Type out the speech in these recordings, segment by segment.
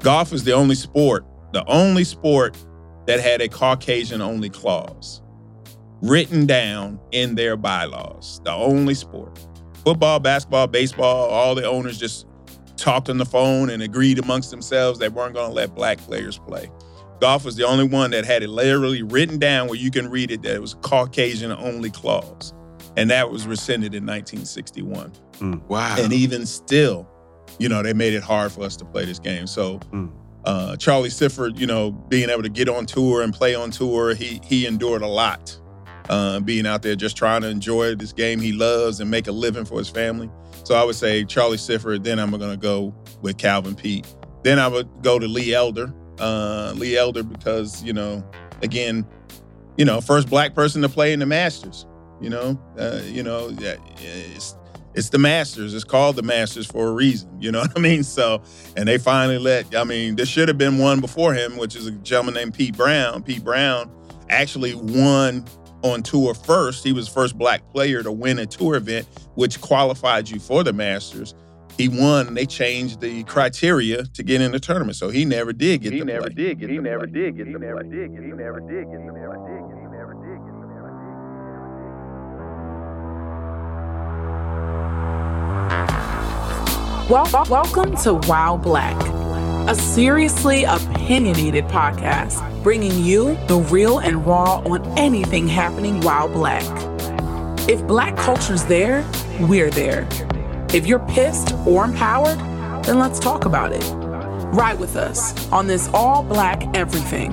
golf is the only sport, the only sport that had a Caucasian only clause written down in their bylaws. The only sport. Football, basketball, baseball, all the owners just talked on the phone and agreed amongst themselves they weren't going to let black players play. Golf was the only one that had it literally written down where you can read it that it was Caucasian only clause. And that was rescinded in 1961. Mm. Wow. And even still, you know, they made it hard for us to play this game. So mm. uh, Charlie Sifford, you know, being able to get on tour and play on tour, he he endured a lot. Uh, being out there just trying to enjoy this game he loves and make a living for his family. So I would say Charlie Sifford. Then I'm going to go with Calvin Peete. Then I would go to Lee Elder. Uh, Lee Elder because you know, again, you know, first black person to play in the Masters. You know, uh, you know, it's it's the Masters. It's called the Masters for a reason. You know what I mean? So, and they finally let. I mean, there should have been one before him, which is a gentleman named Pete Brown. Pete Brown actually won on tour first. He was the first black player to win a tour event, which qualified you for the Masters. He won, and they changed the criteria to get in the tournament. So he never did get he the never play. Did get he never did get he never did get he never did get he never did get Well, welcome to While Black, a seriously opinionated podcast bringing you the real and raw on anything happening while black. If black culture's there, we're there. If you're pissed or empowered, then let's talk about it. Ride with us on this all black everything.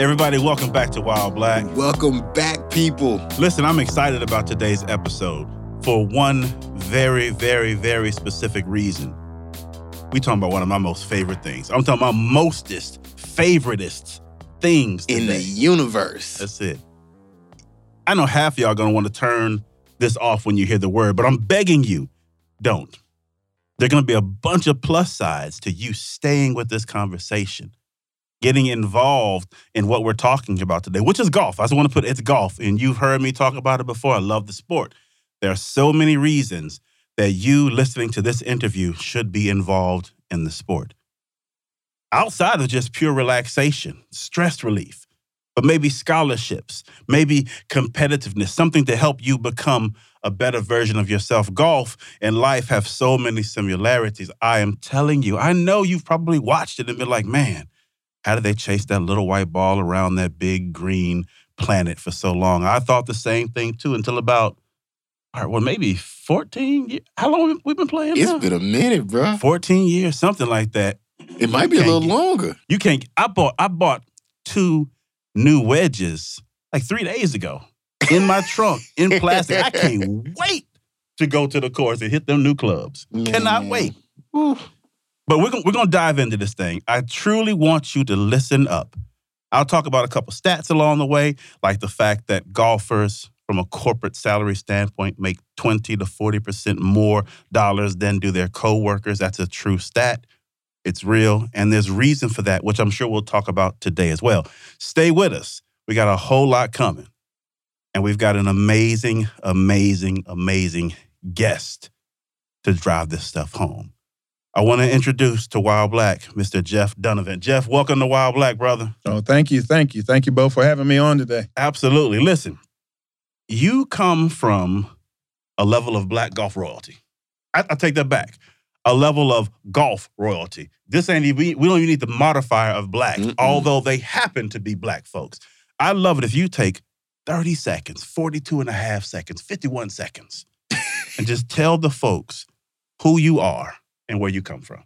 Everybody, welcome back to While Black. Welcome back, people. Listen, I'm excited about today's episode for one very, very, very specific reason. We talking about one of my most favorite things. I'm talking about mostest, favoritest things in the universe. That's it. I know half y'all gonna want to turn this off when you hear the word, but I'm begging you, don't. There are gonna be a bunch of plus sides to you staying with this conversation getting involved in what we're talking about today, which is golf. I just want to put it's golf. And you've heard me talk about it before. I love the sport. There are so many reasons that you listening to this interview should be involved in the sport. Outside of just pure relaxation, stress relief, but maybe scholarships, maybe competitiveness, something to help you become a better version of yourself. Golf and life have so many similarities. I am telling you, I know you've probably watched it and been like, man, how did they chase that little white ball around that big green planet for so long? I thought the same thing too until about, all right, well, maybe 14 years. How long have we been playing It's now? been a minute, bro. 14 years, something like that. It might be a little get- longer. You can't, I bought, I bought two new wedges like three days ago in my trunk in plastic. I can't wait to go to the course and hit them new clubs. Cannot wait. But we're gonna, we're gonna dive into this thing. I truly want you to listen up. I'll talk about a couple stats along the way, like the fact that golfers, from a corporate salary standpoint, make 20 to 40% more dollars than do their coworkers. That's a true stat. It's real. And there's reason for that, which I'm sure we'll talk about today as well. Stay with us. We got a whole lot coming. And we've got an amazing, amazing, amazing guest to drive this stuff home. I want to introduce to While Black, Mr. Jeff Dunovant. Jeff, welcome to While Black, brother. Oh, thank you, thank you, thank you both for having me on today. Absolutely. Listen, you come from a level of black golf royalty. I, I take that back. A level of golf royalty. This ain't even, we don't even need the modifier of black, Mm-mm. although they happen to be black folks. I love it if you take 30 seconds, 42 and a half seconds, 51 seconds, and just tell the folks who you are and where you come from.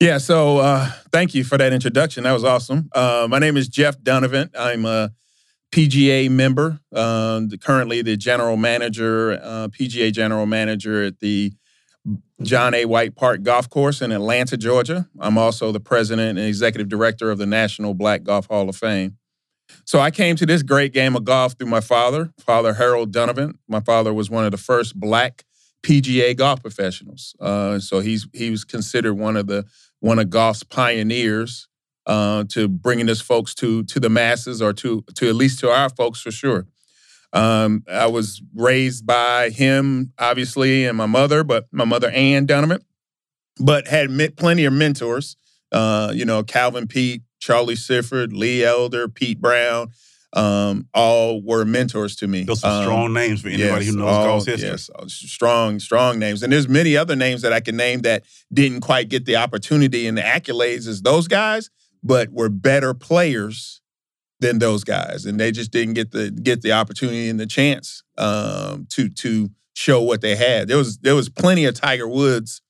Yeah, so uh, thank you for that introduction. That was awesome. Uh, my name is Jeff Dunovant. I'm a PGA member, um, currently the general manager, uh, PGA general manager at the John A. White Park Golf Course in Atlanta, Georgia. I'm also the president and executive director of the National Black Golf Hall of Fame. So I came to this great game of golf through my father, Father Harold Dunovant. My father was one of the first black PGA golf professionals. Uh, so he's he was considered one of the one of golf's pioneers uh, to bringing us folks to to the masses or to to at least to our folks for sure. Um, I was raised by him, obviously, and my mother, but my mother Ann Dunovant, but had met plenty of mentors. Uh, you know, Calvin Peete, Charlie Sifford, Lee Elder, Pete Brown, um, all were mentors to me. Those are Um, strong names for anybody yes, who knows all- golf's history. Yes, strong, strong names. And there's many other names that I can name that didn't quite get the opportunity and the accolades as those guys, but were better players than those guys, and they just didn't get the get the opportunity and the chance um, to to show what they had. There was there was plenty of Tiger Woods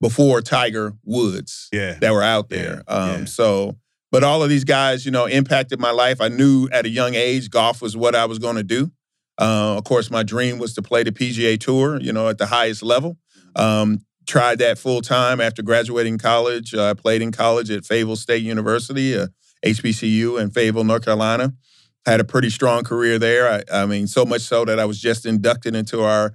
before Tiger Woods Yeah. that were out there. Yeah, um, yeah. So, but all of these guys, you know, impacted my life. I knew at a young age golf was what I was going to do. Uh, of course, my dream was to play the PGA Tour, you know, at the highest level. Um, tried that full time after graduating college. Uh, I played in college at Fayetteville State University, uh, HBCU in Fayetteville, North Carolina. Had a pretty strong career there. I, I mean, so much so that I was just inducted into our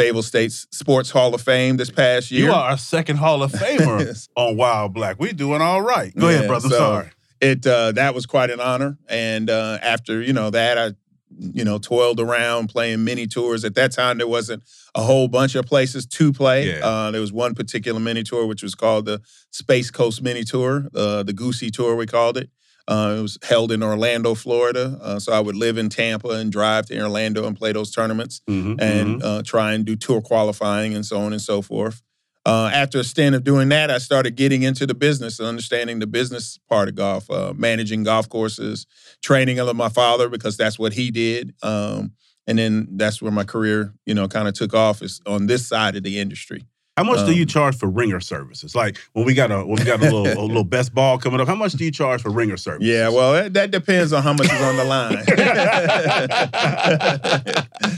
Fayetteville State's Sports Hall of Fame this past year. You are our second Hall of Famer Yes. on While Black. We doing all right. Go ahead, brother. So- sorry. it uh, that was quite an honor. And uh, after you know that, I you know toiled around playing mini tours. At that time, there wasn't a whole bunch of places to play. Yeah. Uh, there was one particular mini tour, which was called the Space Coast Mini Tour, uh, the Goosey Tour, we called it. Uh, it was held in Orlando, Florida. Uh, so I would live in Tampa and drive to Orlando and play those tournaments Mhm, and mhm. uh, try and do tour qualifying and so on and so forth. Uh, after a stint of doing that, I started getting into the business and understanding the business part of golf, uh, managing golf courses, training under my father because that's what he did. Um, and then that's where my career, you know, kind of took off is on this side of the industry. How much do you um, charge for ringer services? Like when we got a when we got a little a little best ball coming up, how much do you charge for ringer services? Yeah, well, that, that depends on how much is on the line.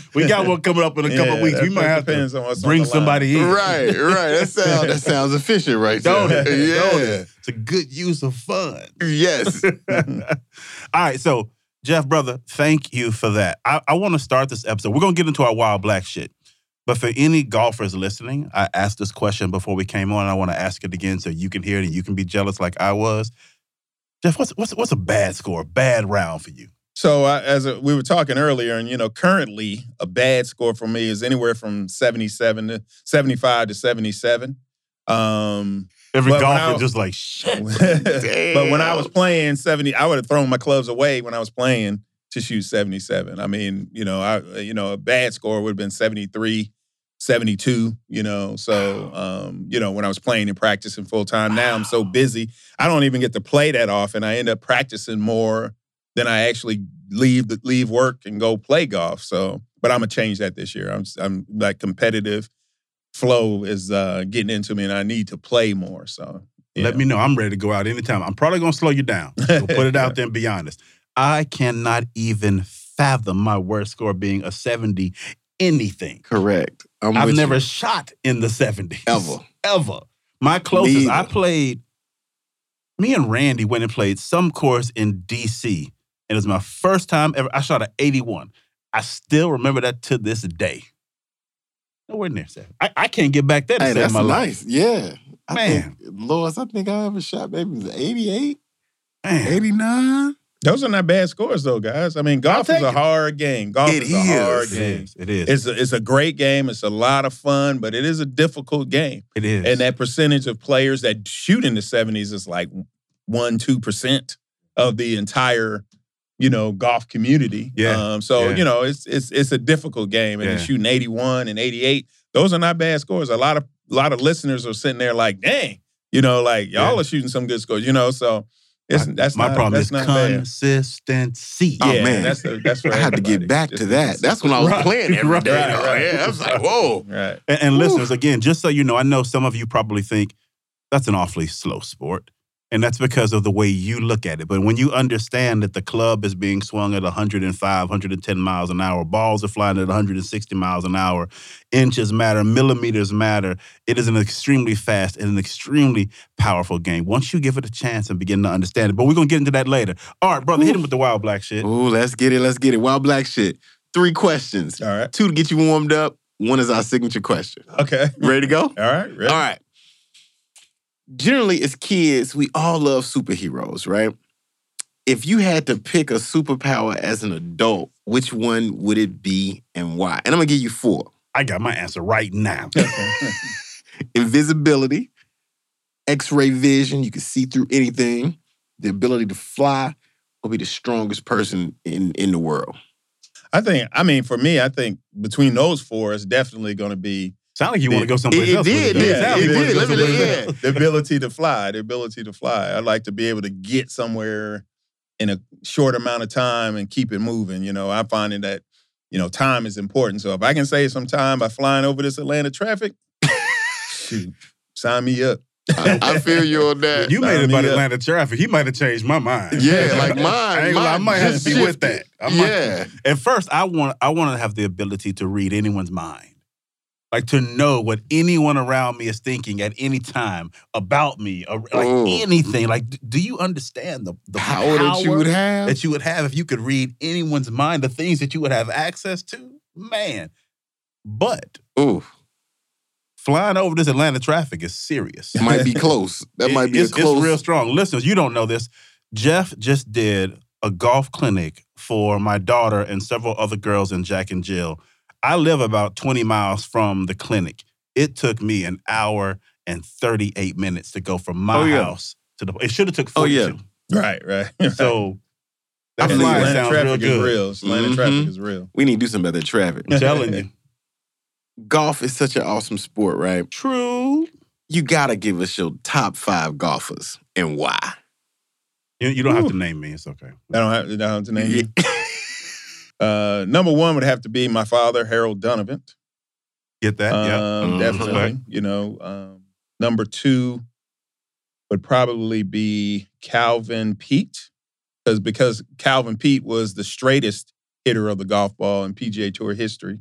we got one coming up in a couple Yeah, of weeks. We might have depends to on what's on bring the line. somebody in. Right, right. That sounds that sounds efficient, right Don't there. it? Yeah. Don't it? It's a good use of fun. Yes. All right, so Jeff, brother, thank you for that. I, I want to start this episode. We're gonna get into our wild black shit. But for any golfers listening, I asked this question before we came on. And I want to ask it again so you can hear it and you can be jealous like I was. Jeff, what's what's what's a bad score, bad round for you? So uh, as a, we were talking earlier, and you know, currently a bad score for me is anywhere from seventy-seven to seventy-five to seventy-seven. Um, Every golfer I- just like shit. but when I was playing seventy, I would have thrown my clubs away when I was playing to shoot seventy-seven. I mean, you know, I you know a bad score would have been 73, 72, You know, so um, you know when I was playing and practicing full time. Now I'm so busy, I don't even get to play that often. I end up practicing more than I actually leave the, leave work and go play golf. So, but I'm gonna change that this year. I'm I'm like competitive flow is uh, getting into me, and I need to play more. So. Let me know. I'm ready to go out anytime. I'm probably gonna slow you down. So put it out there and be honest. I cannot even fathom my worst score being a 70 anything. Correct. I'm I've never you. shot in the 70s. Ever. Ever. My closest, I played, me and Randy went and played some course in DC. And it was my first time ever. I shot an 81. I still remember that to this day. Nowhere near seven. I, I can't get back there to Hey, that's my life. nice. Yeah. I Man. think, lowest I think I ever shot maybe was 88, Man. 89. Those are not bad scores, though, guys. I mean, golf is take a it. hard game. Golf It is a hard. It game. is. It is. It's a, it's a great game. It's a lot of fun, but it is a difficult game. it is. And that percentage of players that shoot in the 70s is like one, two percent of the entire, you know, golf community. Yeah. Um, so, Yeah. you know, it's it's it's a difficult game. And Yeah. shooting 81 and 88, those are not bad scores. A lot of a lot of listeners are sitting there like, dang, you know, like y'all Yeah. are shooting some good scores, you know. So it's that's my not, problem that's is not bad. consistency. Oh, yeah, man. that's the, that's for I had to get back to that. That's when I was Right, playing every right, day. right, right. Yeah, I was like, whoa. right. And, and listeners, again, just so you know, I know some of you probably think that's an awfully slow sport. And that's because of the way you look at it. But when you understand that the club is being swung at 105, 110 miles an hour, balls are flying at 160 miles an hour, inches matter, millimeters matter, it is an extremely fast and an extremely powerful game. Once you give it a chance and begin to understand it. But we're going to get into that later. All right, brother, hit him with the wild black shit. Ooh, let's get it. Let's get it. Wild black shit. Three questions. All right. Two to get you warmed up. One is our signature question. Okay. Ready to go? All right. Ready? All right. Generally, as kids, we all love superheroes, right? if you had to pick a superpower as an adult, which one would it be and why? And I'm gonna give you four: I got my answer right now. invisibility, X-ray vision, you can see through anything, the ability to fly, or be the strongest person in in the world. I think. I mean, for me, I think between those four, it's definitely going to be Sound like you want to go someplace It- it else. with did, though. yeah, Sound like it you wanna did. go Let me- yeah. the ability to fly. The ability to fly. I'd like to be able to get somewhere in a short amount of time and keep it moving. You know, I'm finding that you know time is important. So if I can save some time by flying over this Atlanta traffic, shoot, sign me up. I, I feel you on that. You made it about. Atlanta traffic. He might have changed my mind. yeah, like mine. I, ain't gonna I mine might have to be with that. I might- yeah. At first, I want I want to have the ability to read anyone's mind, like to know what anyone around me is thinking at any time about me, or like Oh. anything. Like, do you understand the the Power that you would have. that you would have if you could read anyone's mind, the things that you would have access to? Man, but Ooh, flying over this Atlanta traffic is serious. It might be close. That It- might be it's, a close. It's real strong. Listeners, you don't know this. Jeff just did a golf clinic for my daughter and several other girls in Jack and Jill. I live about 20 miles from the clinic. It took me an hour and 38 minutes to go from my Oh, yeah. house to the. It should have took Oh, 42. yeah. Right, right. So that I And believe flying it. Atlanta sounds real traffic is good. real. Atlanta Mhm. traffic is real. We need to do something about that traffic. I'm telling you. Golf is such an awesome sport, right? True. You gotta give us your top five golfers and why. You, you don't have to name me. It's okay. I don't have, I don't have to name you. Uh, number one would have to be my father, Harold Dunovant. Get that? yeah. Um, Mhm. Definitely. You know, um, number two would probably be Calvin Peete, because because Calvin Peete was the straightest hitter of the golf ball in PGA Tour history,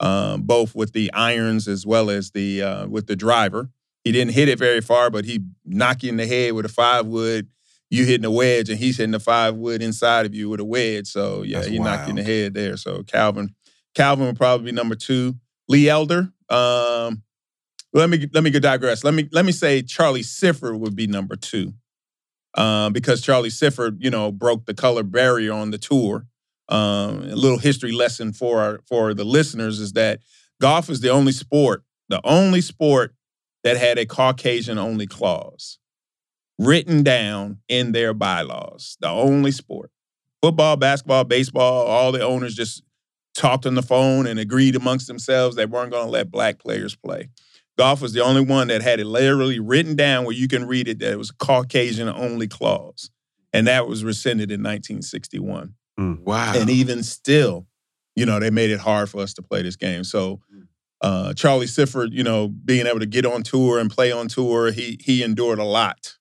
um, both with the irons as well as the uh, with the driver. He didn't hit it very far, but he knock you in the head with a five wood. You hitting a wedge, and he's hitting the five wood inside of you with a wedge. So yeah, That's he knocked you in the head there. So Calvin, Calvin would probably be number two. Lee Elder. Um, let me let me go digress. Let me let me say Charlie Sifford would be number two, um, because Charlie Sifford, you know, broke the color barrier on the tour. Um, a little history lesson for our, for the listeners is that golf is the only sport, the only sport that had a Caucasian only clause written down in their bylaws. The only sport. Football, basketball, baseball, all the owners just talked on the phone and agreed amongst themselves they weren't going to let black players play. Golf was the only one that had it literally written down where you can read it that it was a Caucasian only clause. And that was rescinded in 1961. wow. And even still, you know, they made it hard for us to play this game. So uh, Charlie Sifford, you know, being able to get on tour and play on tour, he he endured a lot.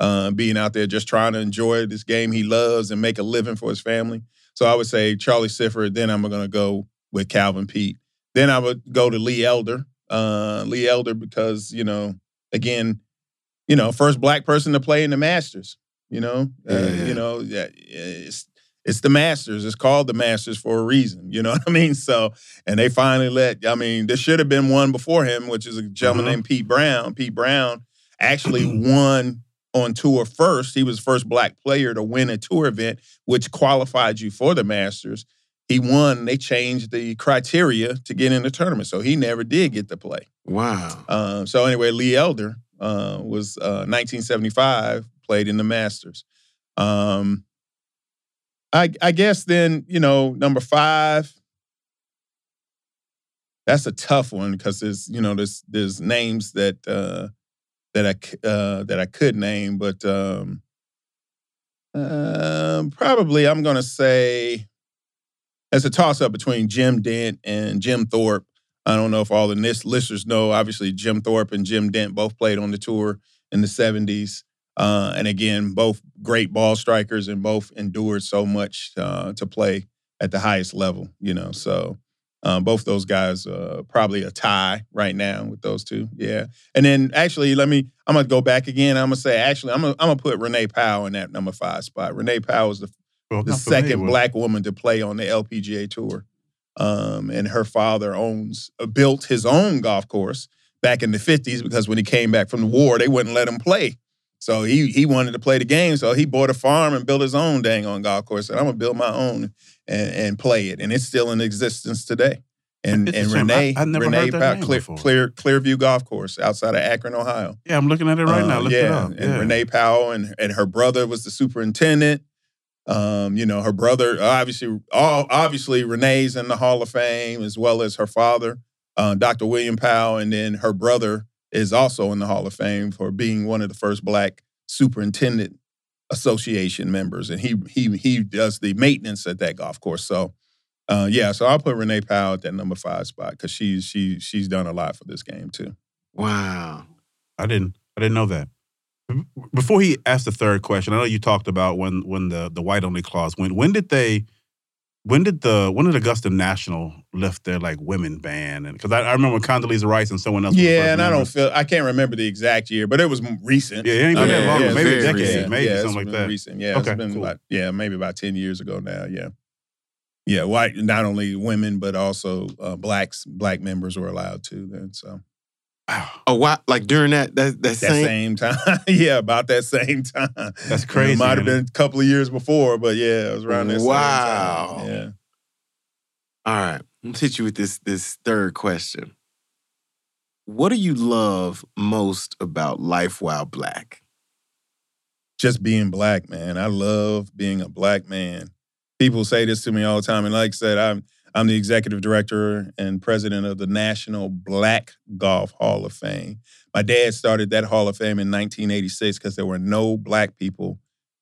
Uh, being out there just trying to enjoy this game he loves and make a living for his family. So I would say Charlie Sifford. Then I'm going to go with Calvin Peete. Then I would go to Lee Elder. Uh, Lee Elder because you know, again, you know, first black person to play in the Masters. You know, uh, Yeah. you know, yeah, it's it's the Masters. It's called the Masters for a reason. You know what I mean? So, and they finally let. I mean, there should have been one before him, which is a gentleman Mhm. named Pete Brown. Pete Brown actually won on tour first. He was the first black player to win a tour event, which qualified you for the Masters. He won. They changed the criteria to get in the tournament, so he never did get to play. wow. Um, so anyway, Lee Elder uh, was uh, 1975, played in the Masters. Um, I, I guess then you know number five. That's a tough one because there's you know there's there's names that uh, that I uh, that I could name, but um, um, probably I'm gonna say it's a toss up between Jim Dent and Jim Thorpe. I don't know if all the listeners know. Obviously, Jim Thorpe and Jim Dent both played on the tour in the 70s. Uh, and again, both great ball strikers and both endured so much uh, to play at the highest level, you know. So um, both those guys uh, probably a tie right now with those two. Yeah. And then actually, let me, I'm going to go back again. I'm going to say, actually, I'm going I'm to put Renee Powell in that number five spot. Renee Powell is the Well, the second black woman to play on the LPGA tour. Um, and her father owns uh, built his own golf course back in the 50s because when he came back from the war, they wouldn't let him play So he he wanted to play the game, so he bought a farm and built his own dang on golf course. And I'm gonna build my own and, and play it, and it's still in existence today. And and shame. I- Renee I've never Renee heard that Powell, Clear. Clear Clearview Golf Course outside of Akron, Ohio. Yeah, I'm looking at it right now. Uh, Look yeah, it up. and yeah. Renee Powell and and her brother was the superintendent. Um, you know, her brother obviously, all obviously Renee's in the Hall of Fame as well as her father, uh, Dr. William Powell, and then her brother is also in the Hall of Fame for being one of the first Black superintendent association members, and he he he does the maintenance at that golf course. So. Uh, yeah, so I'll put Renee Powell at that number five spot because she's she she's done a lot for this game too. Wow. I didn't. I didn't know that. Before he asked the third question, I know you talked about when when the the white only clause went. When did they? When did the when did Augusta National lift their like women ban? And because I, I remember Condoleezza Rice and someone else. Yeah, and I don't feel I can't remember the exact year, but it was recent. Yeah, it ain't been that long, it's maybe a decade, recent. maybe, yeah, something like that. Recent, yeah. Okay, it's been cool. about yeah, maybe about ten years ago now. Yeah, yeah. White, not only women but also uh, blacks, black members were allowed to then. So Wow, Oh, wow. Like during that that that that same. same time, yeah, about that same time. that's crazy. It might have been a couple of years before, but yeah, it was around that Wow. same time. Yeah. All right. I'm gonna hit you with this this third question. What do you love most about life while black? just being black, man. I love being a black man. People say this to me all the time, and like I said, I'm I'm the executive director and president of the National Black Golf Hall of Fame. My dad started that Hall of Fame in 1986 because there were no black people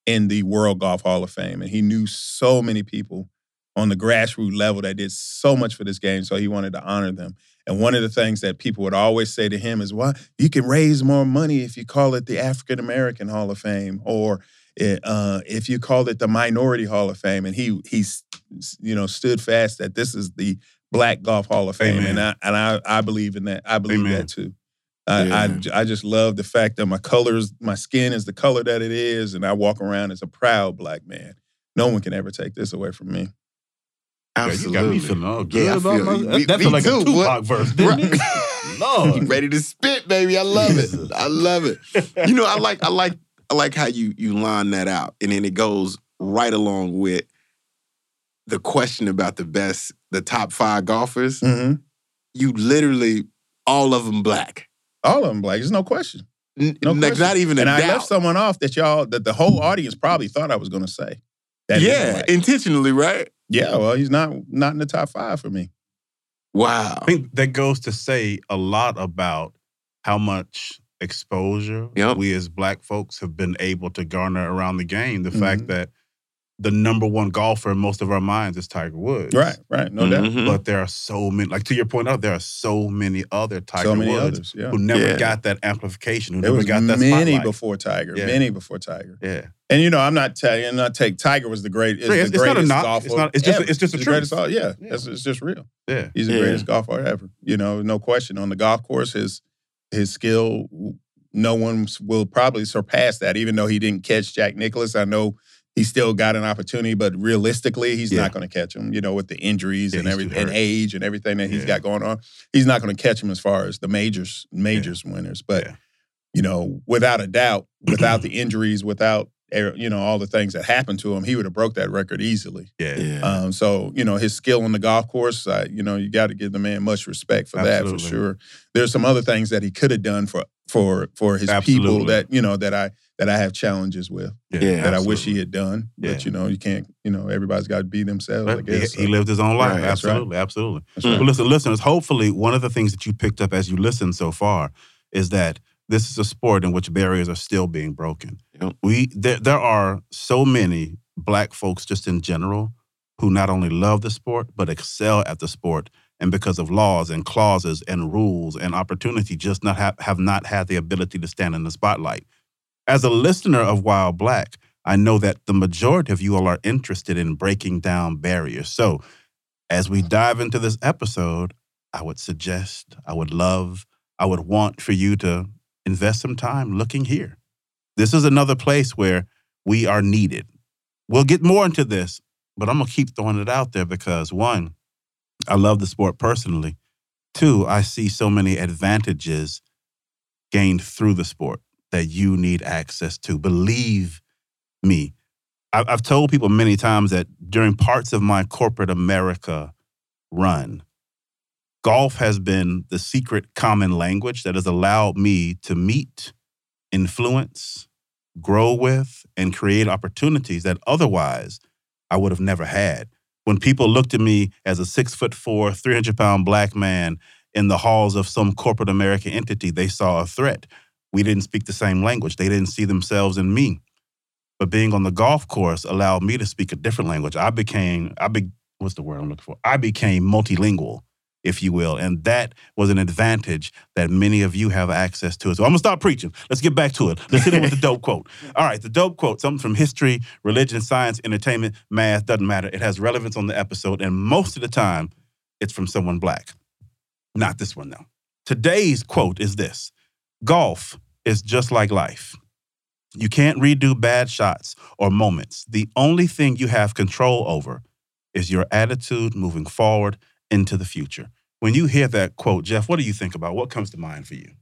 in the World Golf Hall of Fame, and he knew so many people on the grassroots level that did so much for this game, so he wanted to honor them. And one of the things that people would always say to him is, "Well, you can raise more money if you call it the African American Hall of Fame, or uh, if you call it the Minority Hall of Fame." And he he's you know stood fast that this is the Black Golf Hall of Fame, Amen. and I and I, I believe in that. I believe Amen. that too. I, Yeah. I I just love the fact that my colors, my skin is the color that it is, and I walk around as a proud black man. No one can ever take this away from me. Yeah, you got me feeling all good. Yeah, about feel- my- me- that me felt like too, a boy. Tupac verse, didn't it? Lord. ready to spit, baby. I love it. I love it. You know, I like I like I like how you you line that out. And then it goes right along with the question about the best, the top five golfers. Mm-hmm. You literally all of them black. All of them black. There's no question. No like question. not even a and I doubt. left someone off that y'all that the whole audience probably thought I was going to say. That yeah, intentionally, right? yeah. Well, he's not not in the top five for me. Wow. I think that goes to say a lot about how much exposure Yep. we as black folks have been able to garner around the game. The Mhm. fact that the number one golfer in most of our minds is Tiger Woods. Right. Right. No doubt. Mhm. But there are so many, like to your point out, there are so many other Tiger So many Woods others. Yeah. who never Yeah. got that amplification, who There never was got that many spotlight. before Tiger. Yeah. Many before Tiger. Yeah. And you know, I'm not telling you, not take Tiger was the great. Is it's- the it's not a greatest knock. golfer It's not- it's just- ever. it's just the the greatest. truth. Yeah, Yeah. It's, it's just real. Yeah. He's the Yeah. greatest golfer ever. You know, no question. On the golf course, his his skill, no one will probably surpass that. Even though he didn't catch Jack Nicklaus, I know he still got an opportunity, but realistically, he's Yeah. not going to catch him. You know, with the injuries Yeah, and everything, and age and everything that he's got going on, he's not going to catch him as far as the majors majors winners. But Yeah. you know, without a doubt, without the injuries, without you know all the things that happened to him, he would have broke that record easily. Yeah. Yeah. Um, so you know his skill on the golf course, uh, you know you got to give the man much respect for that for sure. There's some other things that he could have done for for for his people that you know that I that I have challenges with Yeah, that I wish he had done. Yeah. But you know you can't you know everybody's got to be themselves. I guess He, he lived his own life. Right, that's right. absolutely, absolutely. That's right. But listen, listeners, hopefully one of the things that you picked up as you listened so far is that this is a sport in which barriers are still being broken. Yep. We there, there are so many black folks just in general who not only love the sport but excel at the sport and because of laws and clauses and rules and opportunity just not have, have not had the ability to stand in the spotlight. As a listener of While Black, I know that the majority of you all are interested in breaking down barriers. So, as we dive into this episode, I would suggest, I would love, I would want for you to invest some time looking here. This is another place where we are needed. We'll get more into this, but I'm going to keep throwing it out there because one, I love the sport personally. Two, I see so many advantages gained through the sport. that you need access to. Believe me. I've told people many times that during parts of my corporate America run, golf has been the secret common language that has allowed me to meet, influence, grow with, and create opportunities that otherwise I would have never had. When people looked at me as a six foot four, 300 pound black man in the halls of some corporate American entity, they saw a threat. We didn't speak the same language. They didn't see themselves in me. But being on the golf course allowed me to speak a different language. I became, I be, what's the word I'm looking for? I became multilingual, if you will. And that was an advantage that many of you have access to. So I'm gonna stop preaching. Let's get back to it. Let's hit it with the dope quote. All right, the dope quote, something from history, religion, science, entertainment, math, doesn't matter. It has relevance on the episode. And most of the time, it's from someone black. Not this one, though. Today's quote is this Golf is just like life. You can't redo bad shots or moments. The only thing you have control over is your attitude moving forward into the future. When you hear that quote, Jeff, what do you think about? What comes to mind for you?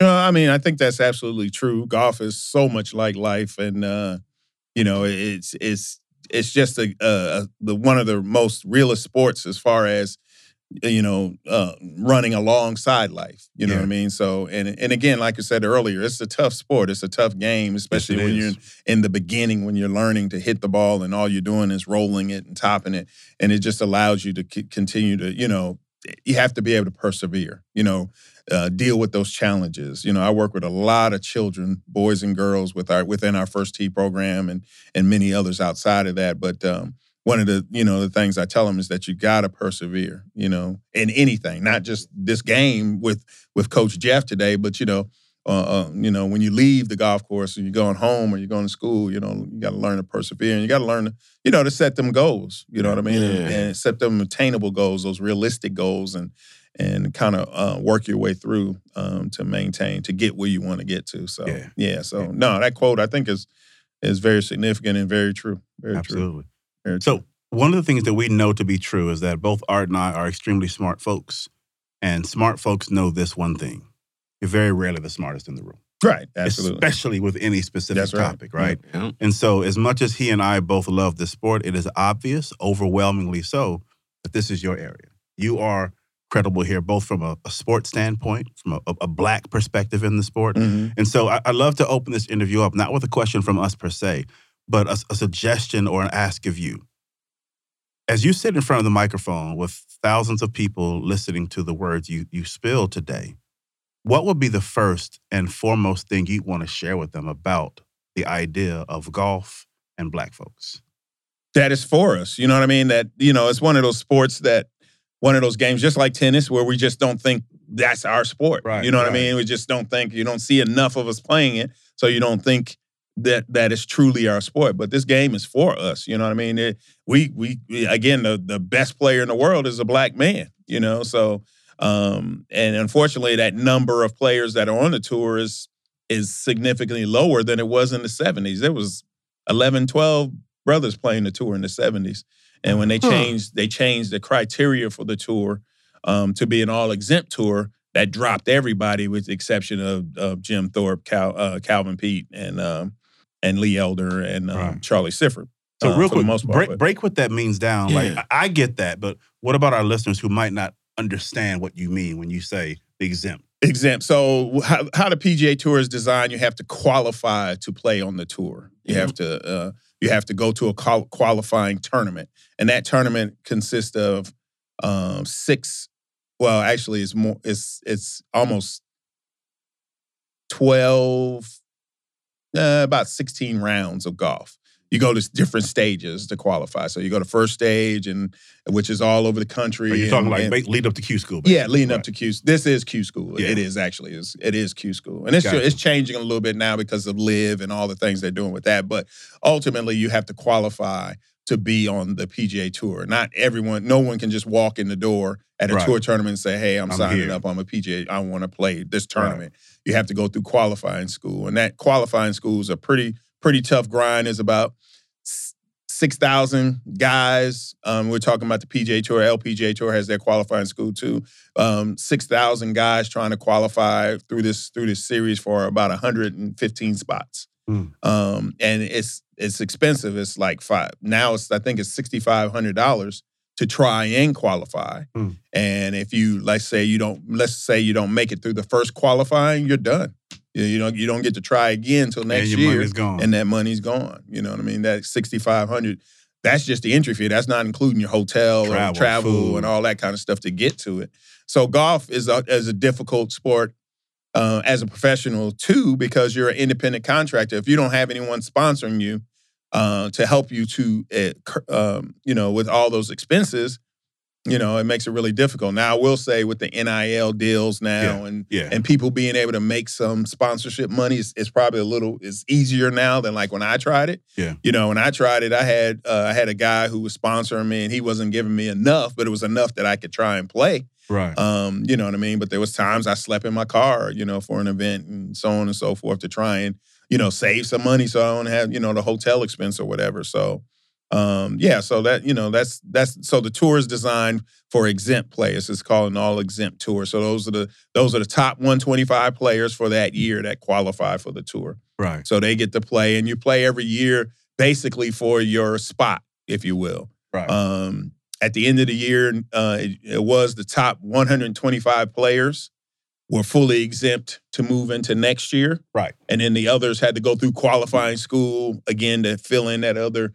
Uh, I mean, I think that's absolutely true. Golf is so much like life, and uh, you know, it's it's it's just a, a, the one of the most realist sports as far as you know uh, running alongside life. You know Yeah. what I mean? So, and and again, like I said earlier, it's a tough sport. It's a tough game, especially it when is. you're in the beginning when you're learning to hit the ball and all you're doing is rolling it and topping it, and it just allows you to c- continue to you know you have to be able to persevere. You know uh, deal with those challenges. You know, I work with a lot of children, boys and girls, with our within our first tee program, and and many others outside of that. But um, one of the you know the things I tell them is that you got to persevere. You know, in anything, not just this game with with Coach Jeff today, but you know. Uh, uh, you know, when you leave the golf course and you're going home or you're going to school, you know, you got to learn to persevere and you got to learn to, you know, to set them goals. You know what I mean? And, Yeah. and set them attainable goals, those realistic goals, and and kind of uh, work your way through um, to maintain to get where you want to get to. So Yeah. yeah, so Yeah. no, that quote I think is is very significant and very true. Very true. Absolutely. Very So one of the things that we know to be true is that both Art and I are extremely smart folks. And smart folks know this one thing. You're very rarely the smartest in the room. right, absolutely. Especially with any specific That's right. topic, right? Yeah. And so as much as he and I both love this sport, it is obvious, overwhelmingly so, that this is your area. You are credible here, both from a, a sports standpoint, from a, a black perspective in the sport, Mhm. and so I, I love to open this interview up, not with a question from us per se, but a, a suggestion or an ask of you. As you sit in front of the microphone with thousands of people listening to the words you, you spill today, what would be the first and foremost thing you'd want to share with them about the idea of golf and black folks? that is for us. You know what I mean? That you know, it's one of those sports that one of those games, just like tennis, where we just don't think that's our sport. Right, You know what right. I mean? We just don't think you don't see enough of us playing it, so you don't think that that is truly our sport. But this game is for us. You know what I mean? It, we, we we again the the best player in the world is a black man. You know, so um, and unfortunately, that number of players that are on the tour is is significantly lower than it was in the 70s. There was 11, 12 brothers playing the tour in the 70s. And when they Huh. changed, they changed the criteria for the tour um, to be an all exempt tour. That dropped everybody, with the exception of, of Jim Thorpe, Cal, uh, Calvin Peete, and um, and Lee Elder and um, Right. Charlie Sifford. So uh, real quick, most part, break, break what that means down. Like Yeah. I I get that, but what about our listeners who might not understand what you mean when you say the exempt? exempt. So how, how the PGA Tour is designed, you have to qualify to play on the tour. You Mhm. have to uh, you have to go to a qualifying tournament, and that tournament consists of um, six. Well, actually, it's more. It's it's almost twelve, uh, about sixteen rounds of golf. You go to different stages to qualify. So you go to first stage, and which is all over the country. Are you talking and- like and- lead up to Q school? yeah, leading right? up to Q. This is Q school. Yeah. It is actually. It's, it is Q school, and it's Gotcha. it's changing a little bit now because of LIV and all the things they're doing with that. But ultimately, you have to qualify to be on the PGA Tour. Not everyone. No one can just walk in the door at a Right. tour tournament and say, "Hey, I'm, I'm signing here. up. I'm a PGA. I want to play this tournament." You have to go through qualifying school, and that qualifying school is a pretty pretty tough grind. Is about six thousand guys. Um, we're talking about the PGA Tour, LPGA Tour has their qualifying school too. Um, six thousand guys trying to qualify through this through this series for about 115 spots. Mm. Um, and it's it's expensive. It's like five now. It's I think it's sixty five hundred dollars to try and qualify. Mm. And if you let's say you don't let's say you don't make it through the first qualifying, you're done. You, you don't you don't get to try again until next and year money's gone. and that money's gone. You know what I mean? That sixty five hundred. That's just the entry fee. That's not including your hotel Travel, and travel food. and all that kind of stuff to get to it. So golf is a, is a difficult sport uh, as a professional too because you're an independent contractor. If you don't have anyone sponsoring you uh, to help you to uh, um, you know with all those expenses, you know it makes it really difficult. Now I will say with the NIL deals now and yeah. and people being able to make some sponsorship money is, is probably a little is easier now than like when I tried it. Yeah. You know, when I tried it, I had uh, I had a guy who was sponsoring me and he wasn't giving me enough, but it was enough that I could try and play. right. Um, you know what I mean? But there was times I slept in my car, you know, for an event and so on and so forth to try and, you know, save some money so I don't have, you know, the hotel expense or whatever. So um, yeah, so that, you know, that's that's so the tour is designed for exempt players. It's called an all exempt tour. So those are the those are the top 125 players for that year that qualify for the tour. right. So they get to play and you play every year basically for your spot, if you will. Right. Um, at the end of the year, uh, it, it was the top 125 players were fully exempt to move into next year. Right. And then the others had to go through qualifying school again to fill in that other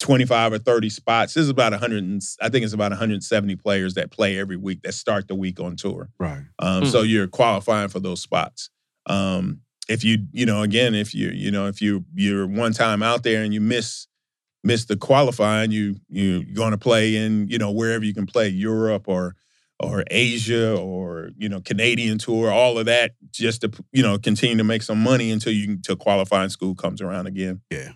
25 or 30 spots. This is about 100, and, I think it's about 170 players that play every week that start the week on tour. right. Um, Hmm. So you're qualifying for those spots. Um, if you, you know, again, if you, you know, if you you're one time out there and you miss miss the qualifying, you you're going to play in, you know, wherever you can play, Europe or or Asia or you know Canadian tour, all of that, just to you know continue to make some money until you until qualifying school comes around again. Yeah.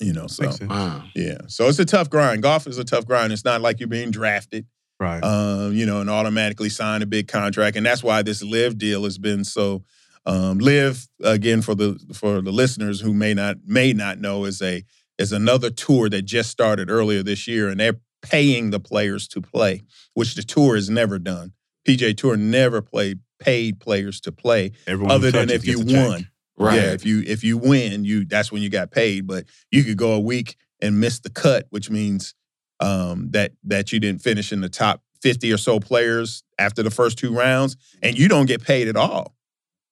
You know, so Wow. yeah, so it's a tough grind. Golf is a tough grind. It's not like you're being drafted Right. um, you know, and automatically sign a big contract. And that's why this LIV deal has been so. Um, LIV again for the for the listeners who may not may not know is a is another tour that just started earlier this year, and they're paying the players to play, which the tour has never done. PGA Tour never played paid players to play, Everyone other than if you won. check. Right. Yeah, if you if you win, you that's when you got paid. But you could go a week and miss the cut, which means um, that that you didn't finish in the top fifty or so players after the first two rounds, and you don't get paid at all.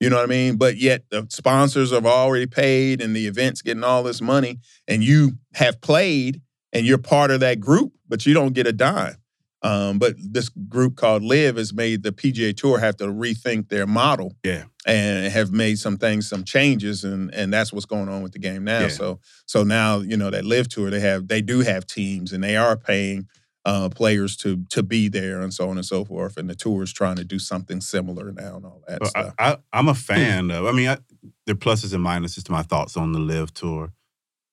You know what I mean? But yet the sponsors have already paid, and the event's getting all this money, and you have played, and you're part of that group, but you don't get a dime. Um, but this group called LIV has made the PGA Tour have to rethink their model Yeah. and have made some things, some changes, and and that's what's going on with the game now. Yeah. So so now you know that LIV Tour they have they do have teams and they are paying uh, players to to be there and so on and so forth. And the tour is trying to do something similar now and all that Well, stuff. I, I'm a fan of. I mean, I, there are pluses and minuses to my thoughts on the LIV Tour,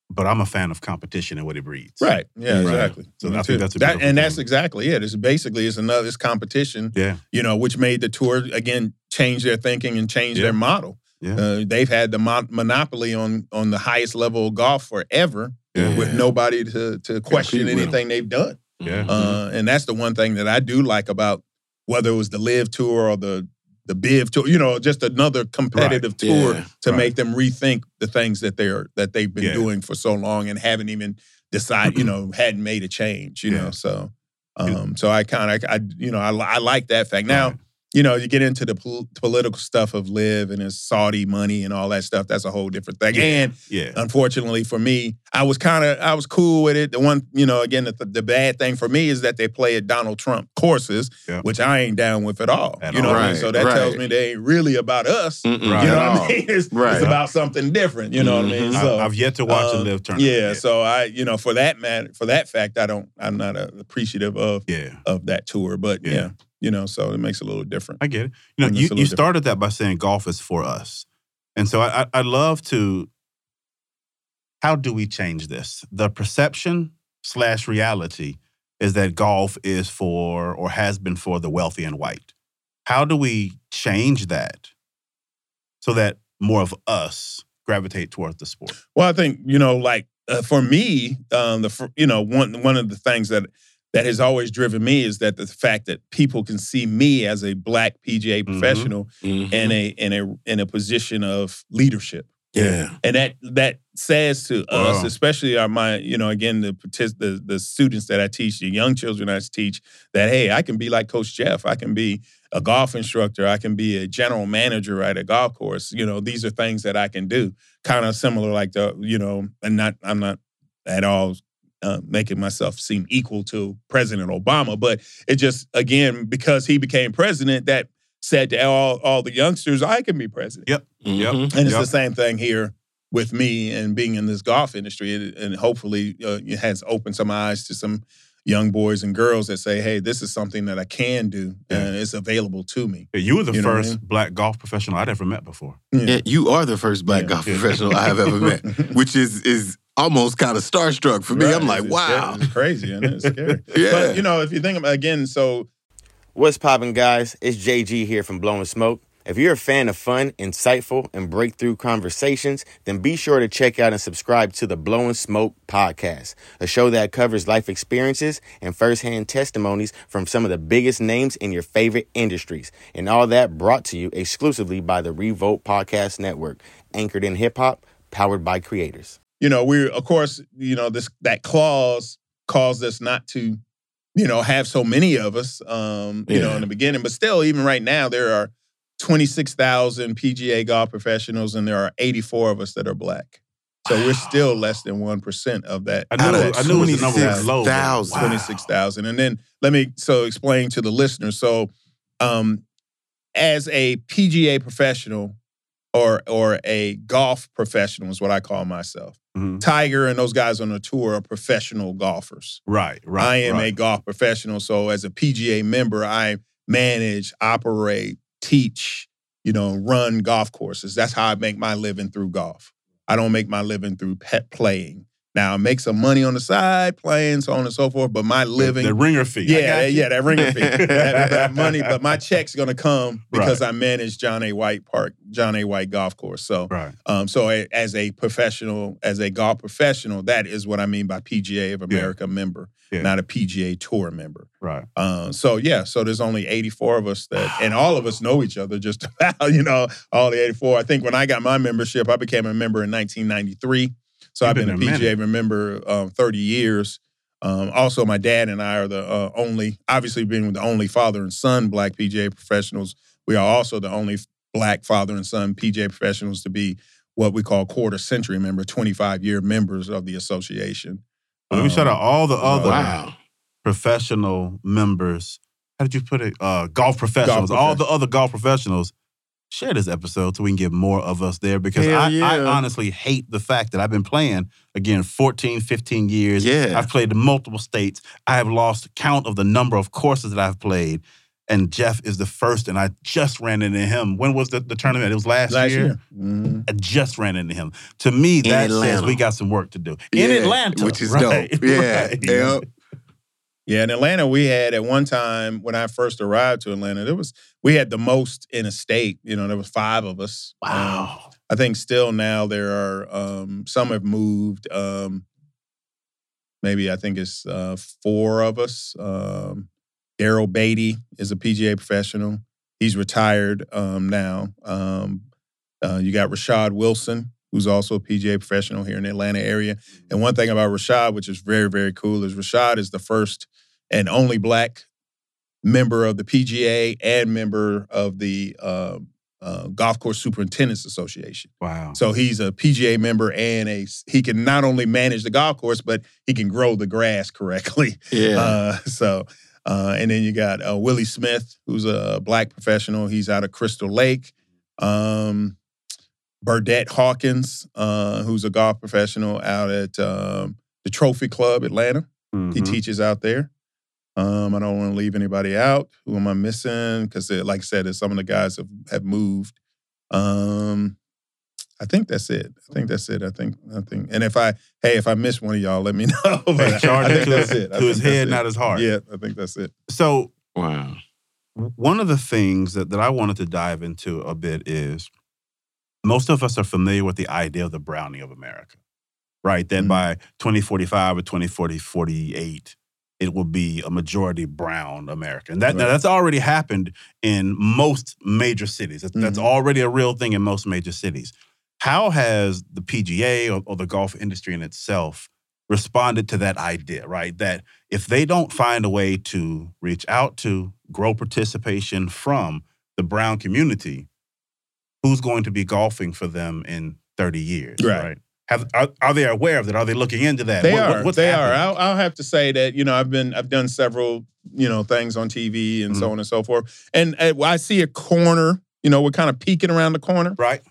but I'm a fan of competition and what it breeds. right? Yeah, Right. exactly. So Me I think that's a that, beautiful and that's thing. exactly it. It's basically it's another it's competition. Yeah. You know, which made the tour again change their thinking and change Yeah. their model. Yeah. Uh, they've had the mon- monopoly on on the highest level of golf forever. Yeah. with nobody to to question Compete with 'em. anything they've done. Yeah. Uh, and that's the one thing that I do like about whether it was the LIV Tour or the the Biv Tour, you know, just another competitive tour Yeah. to Right. make them rethink the things that they're that they've been Yeah. doing for so long and haven't even decided, you know, hadn't made a change, you Yeah. know. So, um, so I kind of, I, you know, I, I like that fact. Now, Right. You know, you get into the pol- political stuff of LIV and his Saudi money and all that stuff. That's a whole different thing. Yeah. And Yeah. unfortunately for me, I was kind of I was cool with it. The one, you know, again, the, the bad thing for me is that they play at Donald Trump courses, Yeah. which I ain't down with at all. At you know all. what I mean? So that tells me they ain't really about us. Mm-mm, Right. You know what I mean? It's, Right. it's about something different. You know what I mean? So I, have yet to watch uh, a LIV tournament. yeah, so I, you know, for that matter, for that fact, I don't, I'm not uh, appreciative of yeah. of that tour. But Yeah. You know, so it makes it a little different. I get it. You know, you, you different. started that by saying golf is for us. And so I, I, I love to, how do we change this? The perception slash reality is that golf is for or has been for the wealthy and white. How do we change that so that more of us gravitate towards the sport? Well, I think you know, like uh, for me, um, the you know one one of the things that that has always driven me is that the fact that people can see me as a black PGA Mhm. professional Mhm. in a in a in a position of leadership. yeah. and that that says to us, especially our my you know again the the the students that I teach, the young children I teach, that hey, I can be like Coach Jeff, I can be a golf instructor, I can be a general manager at a golf course. You know, these are things that I can do, kind of similar like the you know, and not I'm not at all. Uh, making myself seem equal to President Obama, but it just again because he became president that said to all all the youngsters, I can be president. Yep. Mhm. And it's Yep. the same thing here with me and being in this golf industry. It- and hopefully, uh, it has opened some eyes to some young boys and girls that say, "Hey, this is something that I can do, Yeah. and it's available to me." You were the You know what I first mean? black golf professional I'd ever met before. Yeah, you are the first black Yeah. golf Yeah. professional I have ever met, which is is almost kind of starstruck for me. Right. I'm like, It's- wow. it's crazy and it's scary. Yeah. But you know, if you think about again, so What's popping, guys? It's JG here from Blowing Smoke. If you're a fan of fun, insightful, and breakthrough conversations, then be sure to check out and subscribe to the Blowing Smoke podcast, a show that covers life experiences and firsthand testimonies from some of the biggest names in your favorite industries. And all that brought to you exclusively by the Revolt Podcast Network, anchored in hip hop, powered by creators. You know, we're of course, you know, this that clause caused us not to, you know, have so many of us, um, you know, in the beginning. But still, even right now, there are 26,000 PGA golf professionals, and there are 84 of us that are black. So we're still less than one percent of that. I knew, I knew it was the number low. but 26,000. wow. 26,000. And then let me so explain to the listeners. So, um, as a PGA professional or or a golf professional is what I call myself. Mhm. Tiger and those guys on the tour are professional golfers. Right, right. I am a golf professional. So as a PGA member, I manage, operate, teach, you know, run golf courses. That's how I make my living through golf. I don't make my living through pet playing. Now I make some money on the side, playing, so on and so forth. But my living, the, ringer fee. Yeah, yeah, that ringer fee, that, that money. But my check's gonna come because I manage John A. White Park, John A. White Golf Course. So, Right. um, so a, as a professional, as a golf professional, that is what I mean by PGA of America member, Yeah. not a PGA Tour member. Right. Uh, so yeah, so there's only 84 of us that, and all of us know each other just about, you know, all the 84. I think when I got my membership, I became a member in 1993. So You've I've been, been a there a PGA member um, 30 years. Um, also, my dad and I are the uh, only, obviously being the only father and son black PGA professionals. We are also the only black father and son PGA professionals to be what we call quarter century member, 25 year members of the association. Let me shout out all the other Wow. professional members. How did you put it? Uh, golf professionals. all the other golf professionals. Share this episode so we can get more of us there because I, I honestly hate the fact that I've been playing again 14, 15 years. Yeah. I've played in multiple states. I have lost count of the number of courses that I've played. And Jeff is the first, and I just ran into him. When was the, the tournament? It was last, Last year. year. Mhm. I just ran into him. To me, that says we got some work to do in Yeah, Atlanta, which is right, dope. Yeah. right. Yep. Yeah, in Atlanta, we had at one time when I first arrived to Atlanta, there was we had the most in a state. You know, there was five of us. Um, Wow. I think still now there are um, some have moved. Um, maybe I think it's uh, four of us. Um, Daryl Beatty is a PGA professional. He's retired um, now. Um, uh, you got Rashad Wilson, who's also a PGA professional here in the Atlanta area. And one thing about Rashad, which is very, very cool, is Rashad is the first and only black member of the PGA and member of the uh, uh, Golf Course Superintendents Association. Wow. So he's a PGA member and a he can not only manage the golf course, but he can grow the grass correctly. Yeah. Uh, so, uh, and then you got uh, Willie Smith, who's a black professional. He's out of Crystal Lake. Um, Burdette Hawkins, uh, who's a golf professional out at um, the Trophy Club Atlanta. He Mhm. teaches out there. Um, I don't want to leave anybody out. Who am I missing? Because, like I said, some of the guys have, have moved. Um, I think that's it. I think that's it. I think. I think. And if I, hey, if I miss one of y'all, let me know. But Hey, charge I think to that's his- it. I to his head, not his heart. Yeah, I think that's it. So wow. one of the things that, that I wanted to dive into a bit is most of us are familiar with the idea of the brownie of America, right? That Mhm. by 2045 or 2040, 48, it will be a majority brown America. And that, Right. that's already happened in most major cities. That's, that's Mhm. already a real thing in most major cities. How has the PGA or, or the golf industry in itself responded to that idea, right? That if they don't find a way to reach out to, grow participation from the brown community, who's going to be golfing for them in 30 years, Right. right? Have, are, are they aware of that? Are they looking into that? They What- what- are. what's they happening? are. I'll, I'll have to say that you know I've been I've done several you know things on TV and Mm-hmm. so on and so forth, and uh, I see a corner. You know, we're kind of peeking around the corner Right.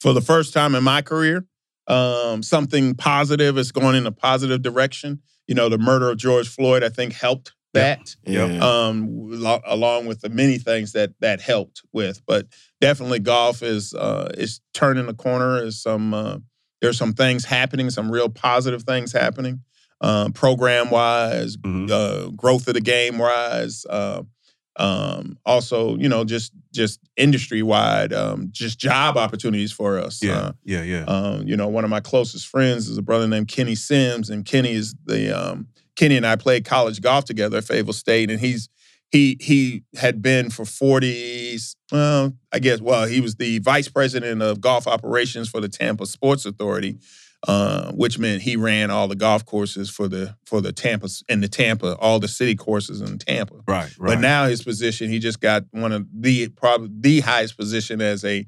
for the first time in my career. Um, something positive is going in a positive direction. You know, the murder of George Floyd, I think, helped that. Yep. um, lo- along with the many things that that helped with. But definitely, golf is uh, is turning the corner. Is some uh, there's some things happening, some real positive things happening, um, program wise, Mhm. uh, growth of the game wise. Uh, um, also, you know, just just industry wide, um, just job opportunities for us. Yeah. Uh, yeah. Yeah. um, you know, one of my closest friends is a brother named Kenny Sims, and Kenny is the um, Kenny and I played college golf together at Fayetteville State, and he's he he had been for forty. Well, I guess well, he was the vice president of golf operations for the Tampa Sports Authority, uh, which meant he ran all the golf courses for the for the Tampa in the Tampa, all the city courses in Tampa. right. Right. But now his position, he just got one of the probably the highest position as a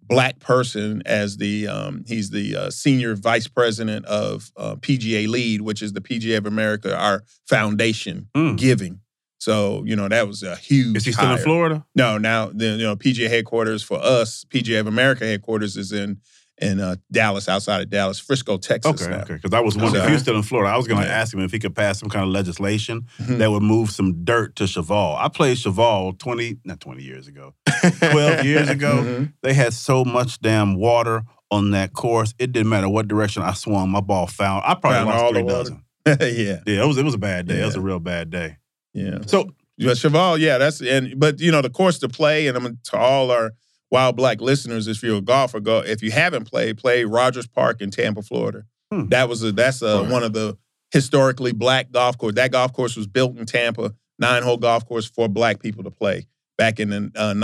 black person as the um, he's the uh, senior vice president of uh, PGA Lead, which is the PGA of America, our foundation Mm. giving. So you know that was a huge. Is he still in. Florida? No, now the you know PGA headquarters for us, PGA of America headquarters is in in uh, Dallas, outside of Dallas, Frisco, Texas. Okay, now. okay. Because I was wondering if he Okay. was still in Florida. I was going to Yeah. ask him if he could pass some kind of legislation Mhm. that would move some dirt to Cheval. I played Cheval 20, not 20 years ago, 12 years ago. Mhm. They had so much damn water on that course. It didn't matter what direction I swung, my ball found. I probably Found lost all the three water. dozen. yeah, Yeah, it was it was a bad day. It was a real bad day. Yeah. So Cheval, yeah, that's and but you know the course to play, and I'm to all our wild black listeners, if you're a golfer, go if you haven't played, play Rogers Park in Tampa, Florida. Hmm. That was a that's a, Right. one of the historically black golf course. That golf course was built in Tampa, nine hole golf course for black people to play back in the uh,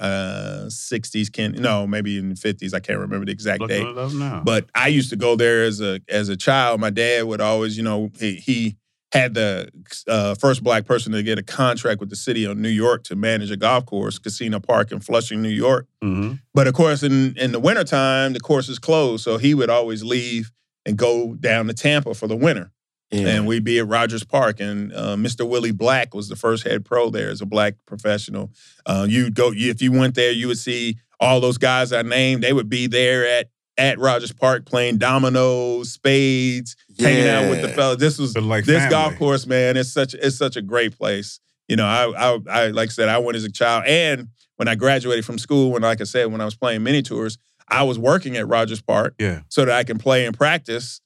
1960s. Can no, maybe in the 50s. I can't remember the exact date. up now. But I used to go there as a as a child. My dad would always, you know, he, he had the uh, first black person to get a contract with the city of New York to manage a golf course, Kissena Park in Flushing, New York. hmm But of course, in in the wintertime, the course is closed, so he would always leave and go down to Tampa for the winter. Yeah. And we'd be at Rogers Park, and uh, Mr. Willie Black was the first head pro there as a black professional. Uh, you'd go you, if you went there, you would see all those guys I named. They would be there at at Rogers Park playing dominoes, spades, hanging out with the Yeah. fellas. This was But like this family. golf course, man. It's such it's such a great place. You know, I, I I like I said, I went as a child, and when I graduated from school, when like I said, when I was playing mini tours, I was working at Rogers Park Yeah. so that I can play and practice,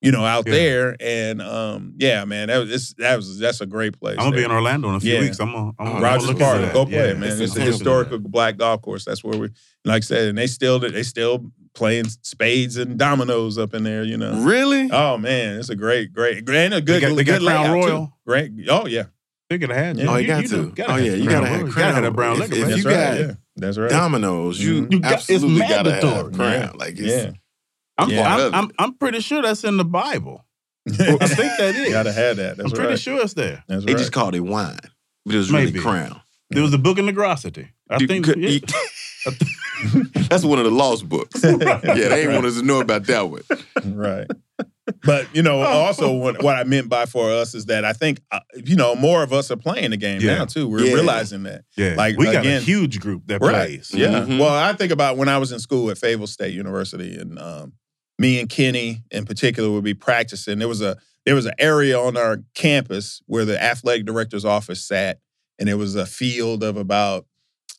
you know, out Yeah. there. And um, yeah, man, that was it's, that was that's a great place. I'm gonna be in Orlando in a few Yeah. weeks. I'm gonna, I'm gonna Rogers look Park, into that. go play Yeah. man. It's It's, a I'm looking into historical black golf course. That's where we, like I said, and they still they still playing spades and dominoes up in there. You know. really? Oh man, it's a great, great, and a good, got- they good got Crown layout, too. Royal? Great. Oh yeah, They could have had. Yeah. oh, you, got know, to. gotta oh yeah, you gotta Royal. have You crown. gotta have that brown If- liquor. if man. that's you right. got yeah, that's right. dominoes, you. You got- it's absolutely gotta have mandatory. crown. Yeah. Like yeah, I'm, Yeah. I'm, I'm, I'm pretty sure that's in the Bible. I think that is. gotta have that. That's I'm pretty right. sure it's there. That's they right. just called it wine, but it was Maybe. really crown. There was a Book in Negrosity. I think. could- yeah. That's one of the lost books. Yeah, they ain't want us to know about that one. right. But you know, also what, what I meant by for us is that I think uh, you know more of us are playing the game Yeah. now too. We're Yeah. realizing that. Yeah, Like, we got a huge group that Right. plays. Yeah. Mhm. Well, I think about when I was in school at Fayetteville State University, and um, me and Kenny in particular would be practicing. There was a there was an area on our campus where the athletic director's office sat, and it was a field of about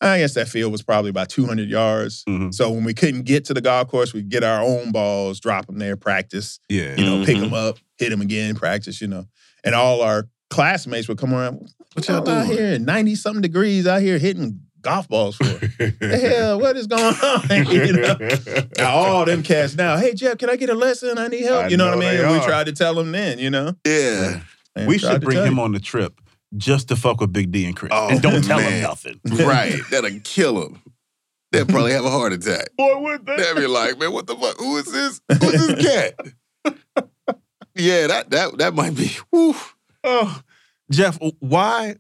I guess that field was probably about 200 yards. Mhm. So when we couldn't get to the golf course, we'd get our own balls, drop them there, practice, Yeah. you know, pick Mhm. them up, hit them again, practice, you know. And all our classmates would come around, What y'all "Oh, out doing? here, 90 something degrees out here hitting golf balls for? the hell, what is going on? you know? Now, all them cats now, hey Jeff, can I get a lesson? I need help. I you know, what I mean? And we tried to tell them then, you know. Yeah. And we should bring him you. on the trip just to fuck with Big D and Chris. Oh, and don't oh, tell him nothing. Right. That'll kill him. They'll probably have a heart attack. Boy, what the They'll be like, man, what the fuck? Who is this? Who's this cat? yeah, that that that might be. Whew. Oh, Jeff, why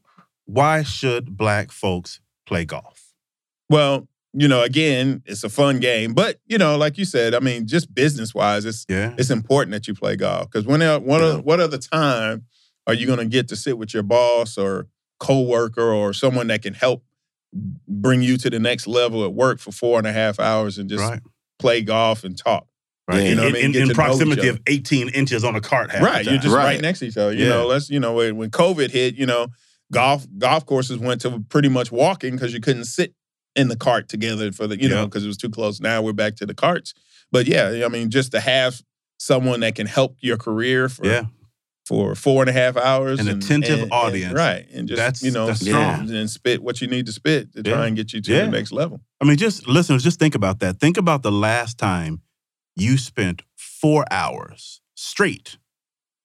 why should black folks play golf? Well, you know, again, it's a fun game, but you know, like you said, I mean, just business wise, it's Yeah. it's important that you play golf because when el- what uh, Yeah. oth- what other time are you going to get to sit with your boss or coworker or someone that can help bring you to the next level at work for four and a half hours and just right. play golf and talk? Right. You know what I in, mean? in- in to know each proximity of 18 inches on a cart half right, you're just right. Right. next to each other. You Yeah. know, let's you know when, when COVID hit, you know, golf golf courses went to pretty much walking because you couldn't sit in the cart together for the you know because it was too close. Now we're back to the carts, but yeah, I mean, just to have someone that can help your career for yeah. For four and a half hours, An and- attentive and- and- audience. right? And just That's- you know, that's strong. and spit what you need to spit to Yeah. try and get you to Yeah. the next level. I mean, just listeners, just think about that. Think about the last time you spent four hours straight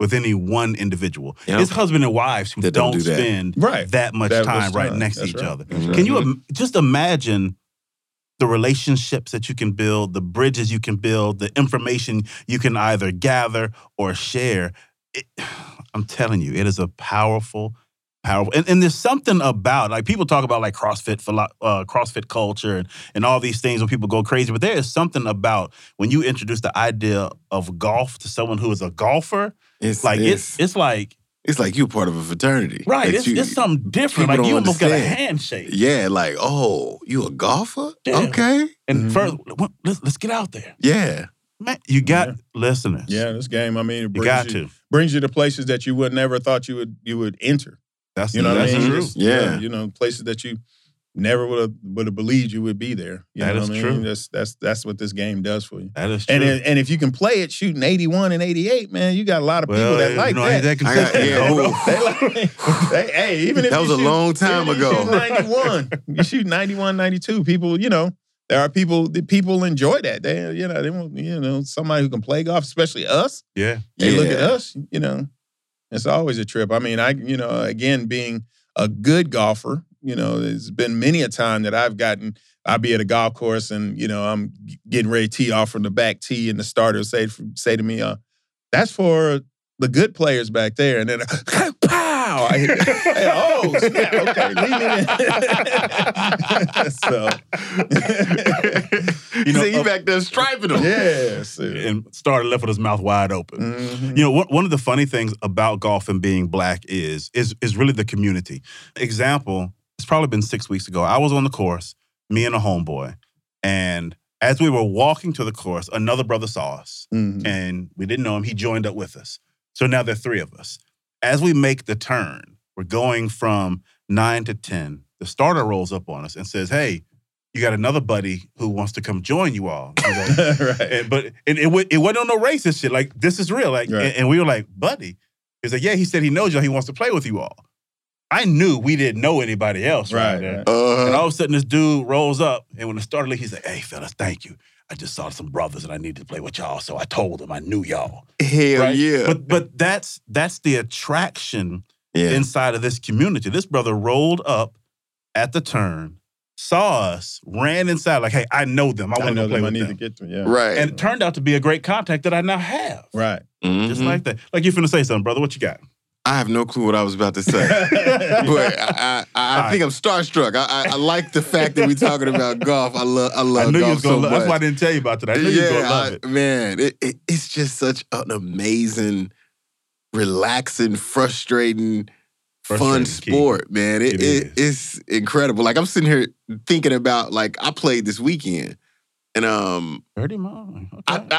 with any one individual. Yep. It's husband and wives who That don't, don't do that. spend Right. that much That time much right time. next to each right. other. That's right. Can you im- just imagine the relationships that you can build, the bridges you can build, the information you can either gather or share? It, I'm telling you, it is a powerful, powerful. And, and there's something about like people talk about like CrossFit philo- uh, CrossFit culture and, and all these things when people go crazy, but there is something about when you introduce the idea of golf to someone who is a golfer, It's like it's, it's it's like it's like you're part of a fraternity, right, that it's, you- it's something different. Like you don't almost got a understand. handshake. Yeah, like oh, you a golfer? Yeah. Okay, And Mhm. further, well, let's let's get out there, yeah, man. You got Yeah. listeners. Yeah, this game. I mean, it you got you, to. Brings you to places that you would never thought you would you would enter. That's You know that's I mean? true. Just, Yeah. You know, places that you never would have would have believed you would be there. You That know is what I true. That's that's that's what this game does for you. That is true. And it- and if you can play it shooting 81 and 88, man, you got a lot of people that like know, that. that I got- yeah. They like, they- hey, even if That was a shoot- long time if ago. 91, you shoot 91, 92. People, you know, there are people. The people enjoy that. They, you know, they want, you know, somebody who can play golf, especially us. Yeah. They look at us, you know, it's always a trip. I mean, I, you know, again, being a good golfer, you know, there's been many a time that I've gotten, I'll be at a golf course and, you know, I'm getting ready to tee off from the back tee and the starter say, say to me, uh, that's for the good players back there. And then, I hit, hey, oh, snap, okay, leave me in. so, you know, say you uh, back there striping them. yes. And started left with his mouth wide open. Mhm. You know, one, one of the funny things about golf and being black is is is really the community. Example, it's probably been six weeks ago. I was on the course, me and a homeboy, and as we were walking to the course, another brother saw us, Mhm. and we didn't know him. He joined up with us. So now there are three of us. As we make the turn, we're going from nine to ten. The starter rolls up on us and says, "Hey, you got another buddy who wants to come join you all." Like, right. and, but it, it, it wasn't on no racist shit. Like this is real. Like, Right. and, and we were like, buddy. He's like, yeah. He said he knows y'all. He wants to play with you all. I knew we didn't know anybody else right, Right, there. right. Uh, And all of a sudden, this dude rolls up, and when it started, league, he's like, "Hey, fellas, thank you. I just saw some brothers, and I needed to play with y'all, so I told them I knew y'all." hell right? yeah, But but that's that's the attraction yeah. inside of this community. This brother rolled up at the turn, saw us, ran inside, like, "Hey, I know them. I I want to play them. I need them." to get to them. yeah. right. and it turned out to be a great contact that I now have. Right. Just Mhm. like that. Like you're finna say something, brother. What you got? I have no clue what I was about to say. but I, I, I think I'm starstruck. I, I, I like the fact that we're talking about golf. I love, I love I knew you golf was gonna so love much. That's why I didn't tell you about that. I knew you was gonna love it. man, it, it, it's just such an amazing, relaxing, frustrating, fun Frustrating, Key. sport, man. It, It it, it's incredible. Like I'm sitting here thinking about like I played this weekend, and um, 30 miles. I, Okay.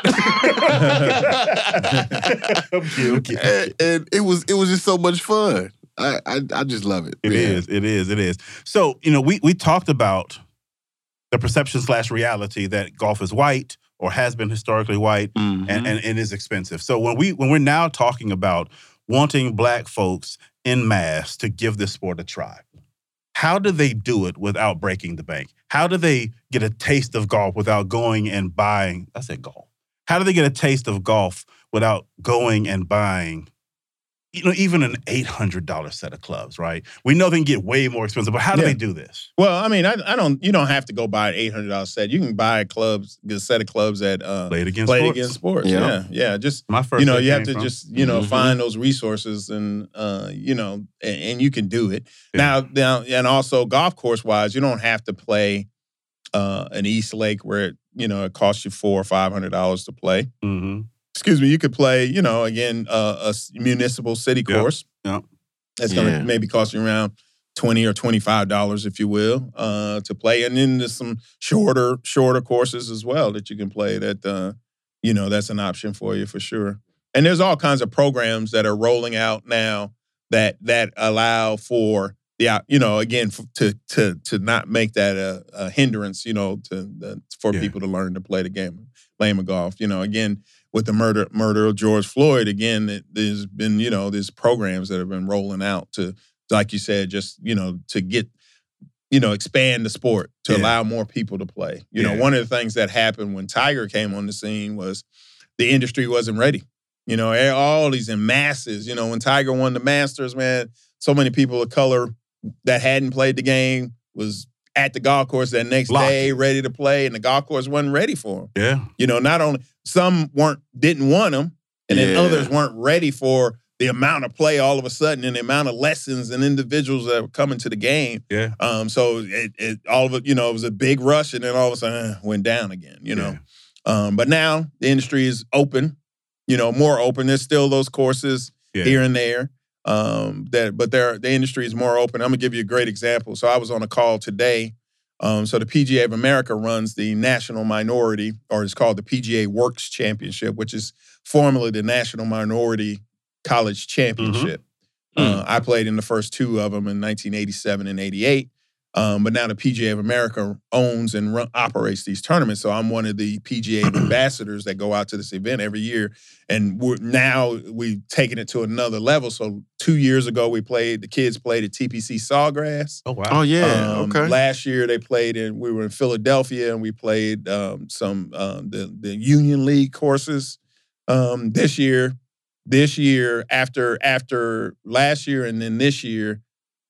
I- okay, okay. and, and it was it was just so much fun. I I, I just love it. It man. is. It is. It is. So you know, we we talked about the perception slash reality that golf is white or has been historically white Mhm. and, and, and is expensive. So when we when we're now talking about wanting black folks in mass to give this sport a try, How do they do it without breaking the bank? How do they get a taste of golf without going and buying? I said golf. How do they get a taste of golf without going and buying, you know, even an eight hundred dollar set of clubs? Right? We know they can get way more expensive, but how do Yeah. they do this? Well, I mean, I, I don't. You don't have to go buy an eight hundred dollar set. You can buy clubs, a set of clubs at uh, Play It Again Played sports. Against Sports. Yeah. Yeah, yeah. Just My first, you know, you have to from- just you know Mhm. find those resources and uh, you know, and, and you can do it Yeah. now. Now, and also golf course wise, you don't have to play uh, an East Lake where it, you know it costs you four or five hundred dollars to play. Mhm. Excuse me. You could play, you know, again uh, a s- municipal city Yep. course. Yep. That's going to Yeah. maybe cost you around twenty or twenty five dollars, if you will, uh, to play. And then there's some shorter shorter courses as well that you can play. That uh, you know that's an option for you for sure. And there's all kinds of programs that are rolling out now that that allow for the out- you know again f- to to to not make that a, a hindrance you know to the, for Yeah. people to learn to play the game game of golf. You know again with the murder murder of George Floyd again it, there's been you know there's programs that have been rolling out to like you said just you know to get you know expand the sport to Yeah. allow more people to play. You know one of the things that happened when Tiger came on the scene was the industry wasn't ready. You know, all these in masses. You know, when Tiger won the Masters, man, so many people of color that hadn't played the game was at the golf course that next Locked. day, ready to play, and the golf course wasn't ready for them. Yeah. You know, not only some weren't didn't want them, and then Yeah. others weren't ready for the amount of play all of a sudden and the amount of lessons and individuals that were coming to the game. Yeah. Um, so it, it all of it, you know, it was a big rush, and then all of a sudden eh, went down again. You know. Yeah. Um, but now the industry is open, you know, more open. There's still those courses Yeah. here and there. Um, that but there the industry is more open. I'm gonna give you a great example. So I was on a call today. Um, so the PGA of America runs the national minority, or it's called the PGA Works Championship, which is formerly the National Minority College Championship. Uh, I played in the first two of them in 1987 and 88. Um, but now the PGA of America owns and run, operates these tournaments. So I'm one of the PGA ambassadors that go out to this event every year. And we're now we've taken it to another level. So two years ago we played the kids played at TPC Sawgrass. Oh wow. Oh yeah. Um, okay. Last year they played in we were in Philadelphia and we played um, some um, the the Union League courses. Um, this year, this year after after last year and then this year,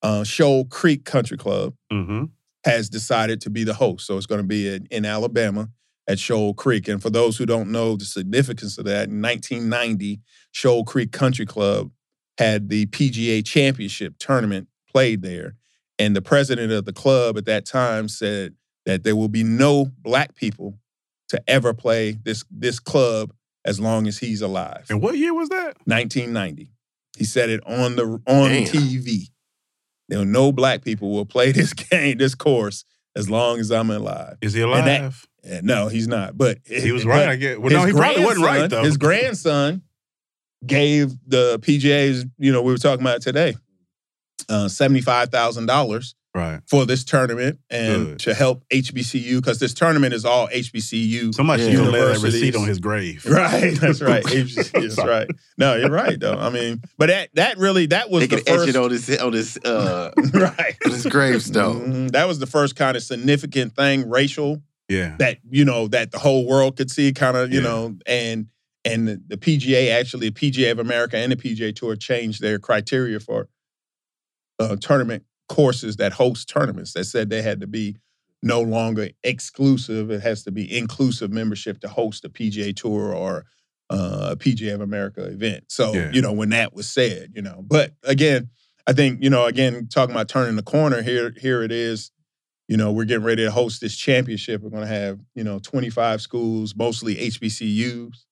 uh, Shoal Creek Country Club Mm-hmm. has decided to be the host. So it's going to be in, in Alabama at Shoal Creek. And for those who don't know the significance of that, in 1990, Shoal Creek Country Club had the PGA Championship tournament played there. And the president of the club at that time said that there will be no black people to ever play this this club as long as he's alive. And what year was that? 1990. He said it on the on Damn. TV. There were no black people will play this game, this course, as long as I'm alive. Is he alive? that- And no, he's not. But he was but right. I get. Well, no, he probably wasn't right though. His grandson gave the PGA's, you know, we were talking about today, uh, seventy-five thousand dollars right. for this tournament and Good. to help HBCU because this tournament is all HBCU. Somebody Yeah. should go lay that receipt on his grave. Right, that's right. HBCU, that's right. No, you're right though. I mean, but that that really that was they the can etch first it on his on his uh right. on his gravestone. Mhm. That was the first kind of significant thing, racial, Yeah. that you know that the whole world could see, kind of you Yeah. know, and and the, the PGA actually, the PGA of America and the PGA Tour changed their criteria for uh, tournament courses that host tournaments. That said they had to be no longer exclusive; it has to be inclusive membership to host a PGA Tour or uh, a PGA of America event. So Yeah. you know when that was said, you know, but again, I think you know again talking about turning the corner here. Here it is you know, we're getting ready to host this championship. We're going to have, you know, 25 schools, mostly HBCUs,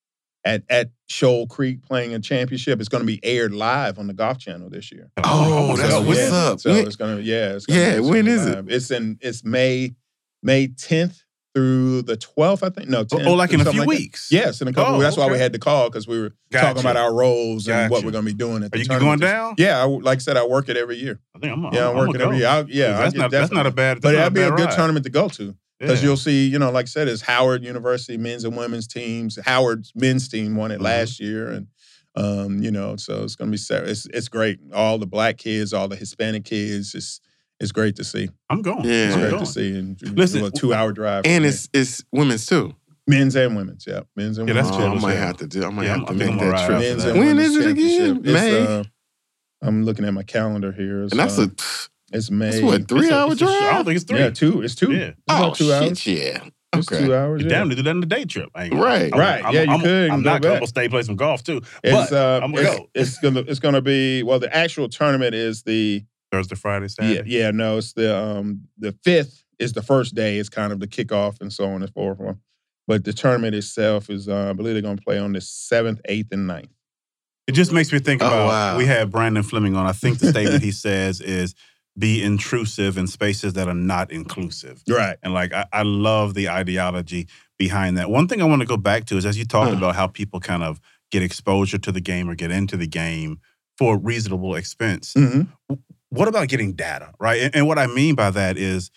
at at Shoal Creek playing a championship. It's going to be aired live on the Golf Channel this year. Oh, that's oh, So, what's yeah. up. So When- it's going to, yeah, it's gonna, Yeah, it's gonna when be is it? It's in it's May May 10th through the 12th, I think. No, 10th. Oh, oh like in a something few like that. weeks. Yes, in a couple. Oh, that's why we had to call because we were Gotcha. talking about our roles and what Gotcha. we're going to be doing at Are the you tournament. going down? Yeah, I, like I said, I work it every year. I think I'm. Yeah, I'm, I'm, working every year. I'll, yeah, that's get not. That's not a definitely- bad. But that's that'd be a good ride. tournament to go to because Yeah. you'll see, you know, like I said, it's Howard University men's and women's teams. Howard's men's team won it Mhm. last year, and um, you know, so it's gonna be se- it's it's great. All the black kids, all the Hispanic kids, it's it's great to see. I'm going. Yeah. It's I'm great going. to see. And Listen, a two hour drive, And from it's it's women's too. men's and women's. Yeah, men's and Yeah, women's. that's Oh, I chill, might chill. have to do. I might Yeah, have to I'm- I make I'm gonna that ride trip. after Men's that. and When it again? May. uh, I'm looking at my calendar here. It's, And that's uh, a it's May. that's what three It's a- hour it's a- I don't think it's three. Yeah, two. It's two. Yeah. It's oh two shit, hours. yeah. It's Okay. two hours. You're yeah. down to do that in the day trip. I ain't gonna- Right. I'm- Right. I'm, Yeah, you I'm, could I'm go not going back. to stay play some golf too. It's, but uh, I'm gonna it's, go it's gonna it's gonna be well. The actual tournament is the Thursday, Friday, yeah Saturday. yeah no. It's the um the fifth is the first day. It's kind of the kickoff and so on and so forth. But the tournament itself is uh, I believe they're gonna play on the seventh, eighth, and 9th. It just makes me think Oh, about. wow. We had Brandon Fleming on. I think the statement he says is be intrusive in spaces that are not inclusive. Right. And like I, I love the ideology behind that. One thing I want to go back to is as you talked Huh. about how people kind of get exposure to the game or get into the game for reasonable expense. hmm What about getting data, right? And, and what I mean by that is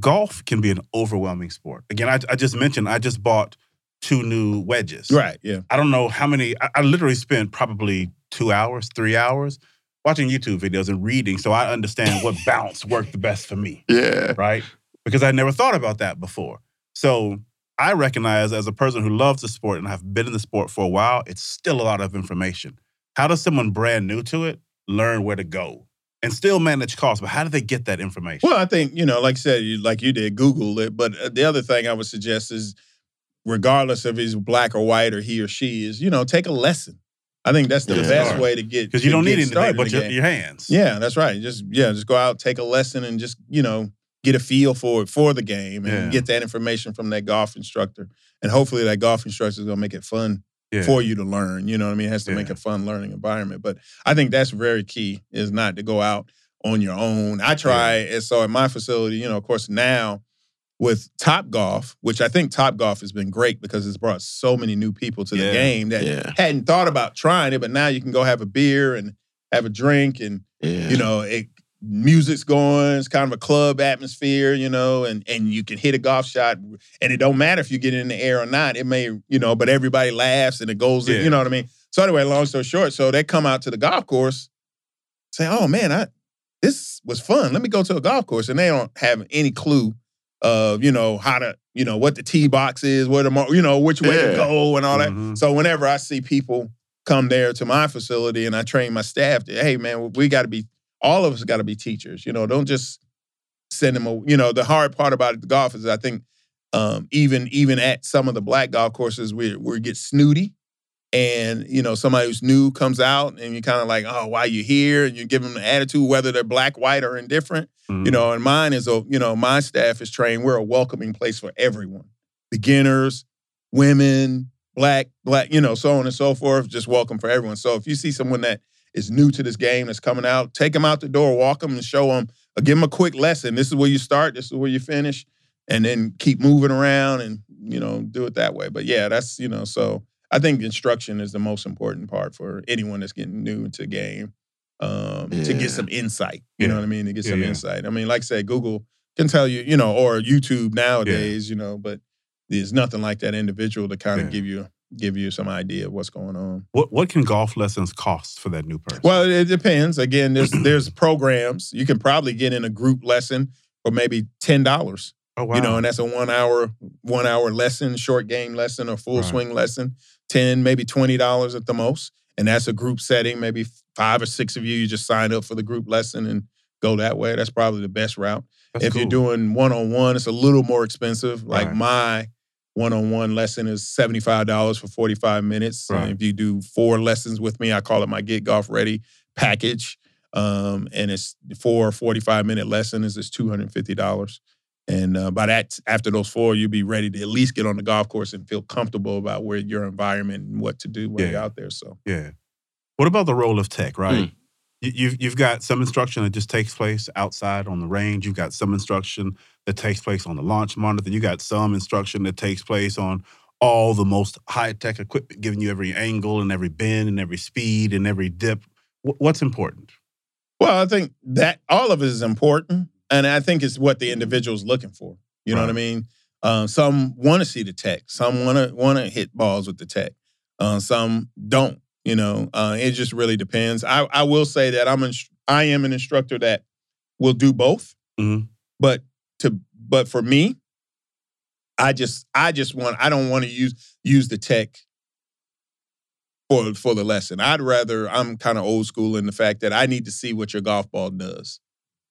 golf can be an overwhelming sport. Again, I, I just mentioned I just bought two new wedges. Right. Yeah. I don't know how many. I, I literally spent probably two hours, three hours watching YouTube videos and reading, so I understand what bounce worked the best for me, Yeah. right? Because I never thought about that before. So I recognize as a person who loves the sport and have been in the sport for a while, it's still a lot of information. How does someone brand new to it learn where to go and still manage costs? But how do they get that information? Well, I think you know, like I said, you, like you did, Google it. But uh, the other thing I would suggest is, regardless if he's black or white or he or she is, you know, take a lesson. I think that's the Yeah. best Start. way to get Because you don't need anything but your, your hands. Yeah, that's right. Just yeah, just go out, take a lesson, and just you know get a feel for it for the game, and Yeah. get that information from that golf instructor, and hopefully that golf instructor is gonna make it fun Yeah. for you to learn. You know what I mean? It has to make a fun learning environment. But I think that's very key is not to go out on your own. I try, and so at my facility, you know, of course now with Top Golf, which I think Top Golf has been great because it's brought so many new people to the Yeah. game that Yeah. hadn't thought about trying it, but now you can go have a beer and have a drink and Yeah. you know, it music's going, it's kind of a club atmosphere, you know, and and you can hit a golf shot and it don't matter if you get it in the air or not. It may, you know, but everybody laughs and it goes, in, you know what I mean? So anyway, long story short, so they come out to the golf course, say, "Oh man, I this was fun. Let me go to a golf course." And they don't have any clue of, you know, how to, you know, what the tee box is, where the, mar- you know, which way Yeah. to go and all that. Mhm. So whenever I see people come there to my facility and I train my staff, to, hey man, we got to be all of us got to be teachers. You know, don't just send them. A, you know, the hard part about the golf is I think um, even even at some of the black golf courses, we we get snooty. And you know, somebody who's new comes out, and you're kind of like, "Oh, why you here?" And you give them an attitude, whether they're black, white, or indifferent. Mhm. You know, and mine is a, you know, my staff is trained. We're a welcoming place for everyone. Beginners, women, black, black, you know, so on and so forth. Just welcome for everyone. So if you see someone that is new to this game that's coming out, take them out the door, walk them and show them, uh, give them a quick lesson. This is where you start, this is where you finish, and then keep moving around and, you know, do it that way. But yeah, that's, you know, so I think instruction is the most important part for anyone that's getting new into the game um, to get some insight. You Yeah. know what I mean? To get some Yeah, yeah. insight. I mean, like I said, Google can tell you, you know, or YouTube nowadays, you know, but there's nothing like that individual to kind of give you give you some idea of what's going on. What what can golf lessons cost for that new person? Well, it depends. Again, there's there's programs you can probably get in a group lesson for maybe ten dollars. oh, wow. You know, and that's a one hour one hour lesson, short game lesson, or full Right. swing lesson. Ten, maybe twenty dollars at the most, and that's a group setting. Maybe five or six of you, you just sign up for the group lesson and go that way. That's probably the best route. That's if you're doing one on one, it's a little more expensive. Like Right. my one on one lesson is seventy five dollars for forty five minutes. And Right. if you do four lessons with me, I call it my Get Golf Ready package. Um, and it's four 45 minute lessons is two hundred and fifty dollars. And uh, by that, after those four, you'll be ready to at least get on the golf course and feel comfortable about where your environment and what to do when you're out there. So Yeah. What about the role of tech, right? You, you've, you've got some instruction that just takes place outside on the range. You've got some instruction that takes place on the launch monitor. You got some instruction that takes place on all the most high tech equipment, giving you every angle and every bend and every speed and every dip. Wh- What's important? Well, I think that all of it is important, and I think it's what the individual's looking for. You know what I mean? Um, some want to see the tech. Some want to want to hit balls with the tech. Uh, some don't. You know, uh, it just really depends. I, I will say that I'm I am an instructor that will do both. Mhm. But to but for me, I just I just want I don't want to use use the tech for for the lesson. I'd rather I'm kind of old school in the fact that I need to see what your golf ball does.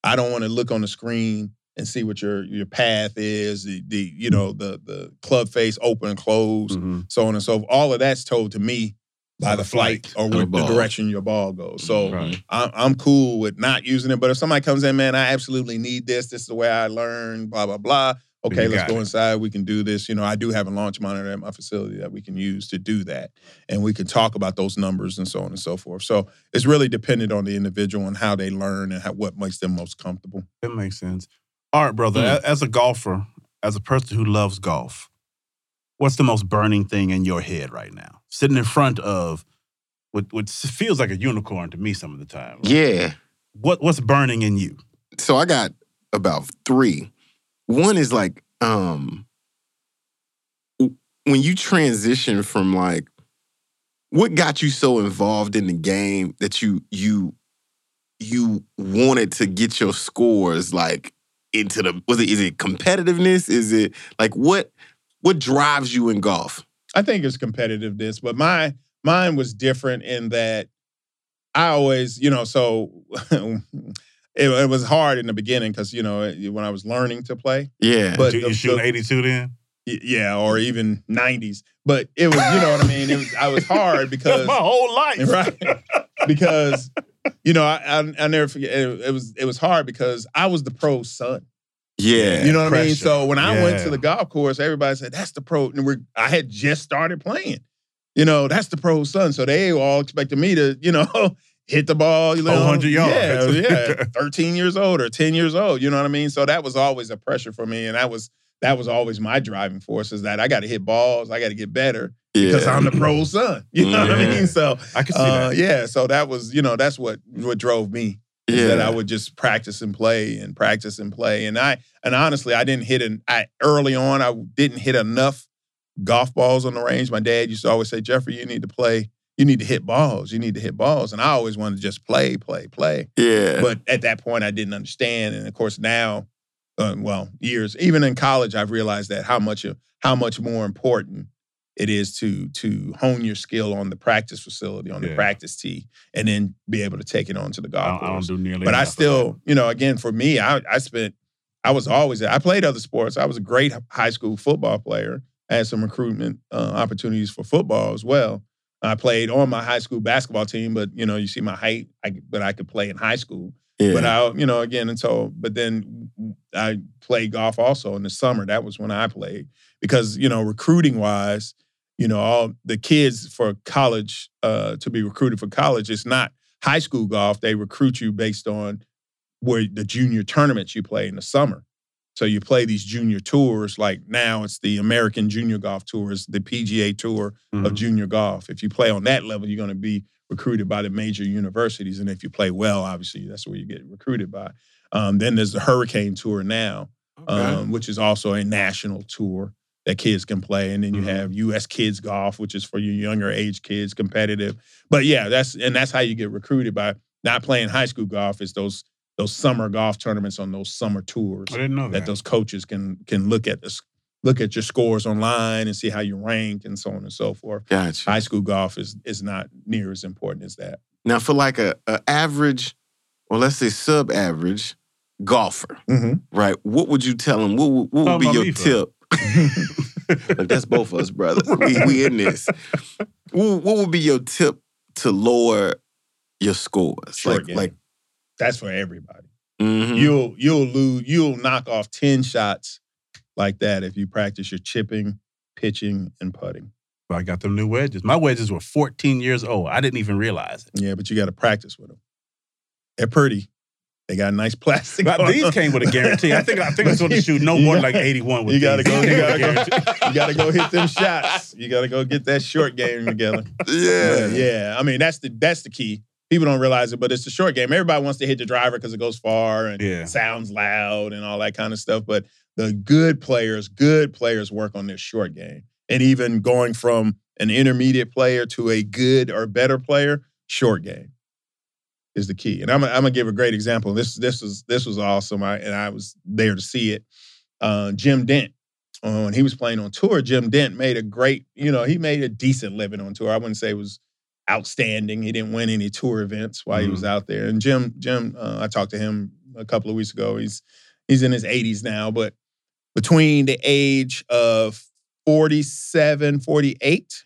I don't want to look on the screen and see what your your path is, the, the you know the the club face open and close, Mhm. so on and so forth. All of that's told to me by the flight or the with the direction your ball goes. So Right. I'm, I'm cool with not using it. But if somebody comes in, man, I absolutely need this. This is the way I learn. Blah blah blah. Okay, let's go it. inside. We can do this. You know, I do have a launch monitor at my facility that we can use to do that, and we can talk about those numbers and so on and so forth. So it's really dependent on the individual and how they learn and how, what makes them most comfortable. That makes sense. All right, brother. Mm. a- As a golfer, as a person who loves golf, what's the most burning thing in your head right now? Sitting in front of what what feels like a unicorn to me some of the time. Yeah. What what's burning in you? So I got about three. One is like, um, when you transition from like, what got you so involved in the game that you you you wanted to get your scores like into the was it is it competitiveness? Is it like what what drives you in golf? I think it's competitiveness, but my mine was different in that I always, you know, so it, it was hard in the beginning because you know when I was learning to play, Yeah. But you, the- you shooting 82 then? yeah, or even '90s. But it was, you know what I mean. It was I was hard because my whole life. right because you know I I, I never forget it, it was it was hard because I was the pro son. yeah. You know what I mean? So when I went to the golf course, everybody said, that's the pro. And we're, I had just started playing. You know, that's the pro son. So they all expected me to, you know, hit the ball. You know, 400 Yeah, yards. yeah. 13 years old or 10 years old. You know what I mean? So that was always a pressure for me. And that was that was always my driving force is that I got to hit balls. I got to get better because. I'm the pro son. You know what I mean? So I can see uh, that. yeah, so that was, you know, that's what what drove me yeah. that I would just practice and play and practice and play. And I and honestly, I didn't hit an I early on. I didn't hit enough golf balls on the range. My dad used to always say, Jeffrey, you need to play. You need to hit balls. You need to hit balls. And I always wanted to just play, play, play. yeah. But at that point, I didn't understand. And of course, now, uh, well, years even in college, I've realized that how much how much more important it is to to hone your skill on the practice facility, on the Yeah. practice tee, and then be able to take it on to the golf I course don't do nearly but I still, you know, again, for me, I, I spent, I was always, I played other sports. I was a great high school football player. I had some recruitment uh, opportunities for football as well. I played on my high school basketball team, but you know, you see my height, I, but I could play in high school. yeah. But I, you know, again, and so, but then I played golf also in the summer. That was when I played because you know, recruiting wise, you know, all the kids for college uh, to be recruited for college, it's not high school golf. They recruit you based on where the junior tournaments you play in the summer. So you play these junior tours. Like now, it's the American Junior Golf Tour, it's the PGA Tour Mhm. of junior golf. If you play on that level, you're going to be recruited by the major universities, and if you play well, obviously that's where you get recruited by. Um, then there's the Hurricane Tour now, um, which is also a national tour that kids can play, and then you Mhm. have U.S. Kids Golf, which is for your younger age kids, competitive. But yeah, that's and that's how you get recruited by not playing high school golf. It's those those summer golf tournaments on those summer tours I didn't know that. that those coaches can can look at this look at your scores online and see how you rank and so on and so forth. Gotcha. High school golf is is not near as important as that. Now, for like a, a average, or let's say sub-average golfer, Mm-hmm. right? What would you tell him? What, would- what would Talking be your me tip? Look, that's both of us, brother. We, we in this. What, what would be your tip to lower your scores? Short like, game. like That's for everybody. mhm. You'll you'll lose you'll knock off 10 shots like that if you practice your chipping, pitching, and putting. But I got them new wedges. My wedges were 14 years old. I didn't even realize it. Yeah, but you got to practice with them. They're pretty. They got nice plastic. But these them. came with a guarantee. I think I think I'm supposed to shoot no more than like 81 with You gotta these. go. You gotta go. You gotta go hit them shots. You gotta go get that short game together. yeah. Yeah, yeah. I mean, that's the that's the key. People don't realize it, but it's the short game. Everybody wants to hit the driver because it goes far and Yeah. sounds loud and all that kind of stuff. But the good players, good players work on their short game. And even going from an intermediate player to a good or better player, short game. is the key. And I'm, I'm gonna give a great example. This this was this was awesome. I and I was there to see it. Uh, Jim Dent, uh, when he was playing on tour, Jim Dent made a great, you know, he made a decent living on tour. I wouldn't say it was outstanding. He didn't win any tour events while he was out there. And Jim, Jim, uh, I talked to him a couple of weeks ago. He's he's in his 80s now, but between the age of 47, 48,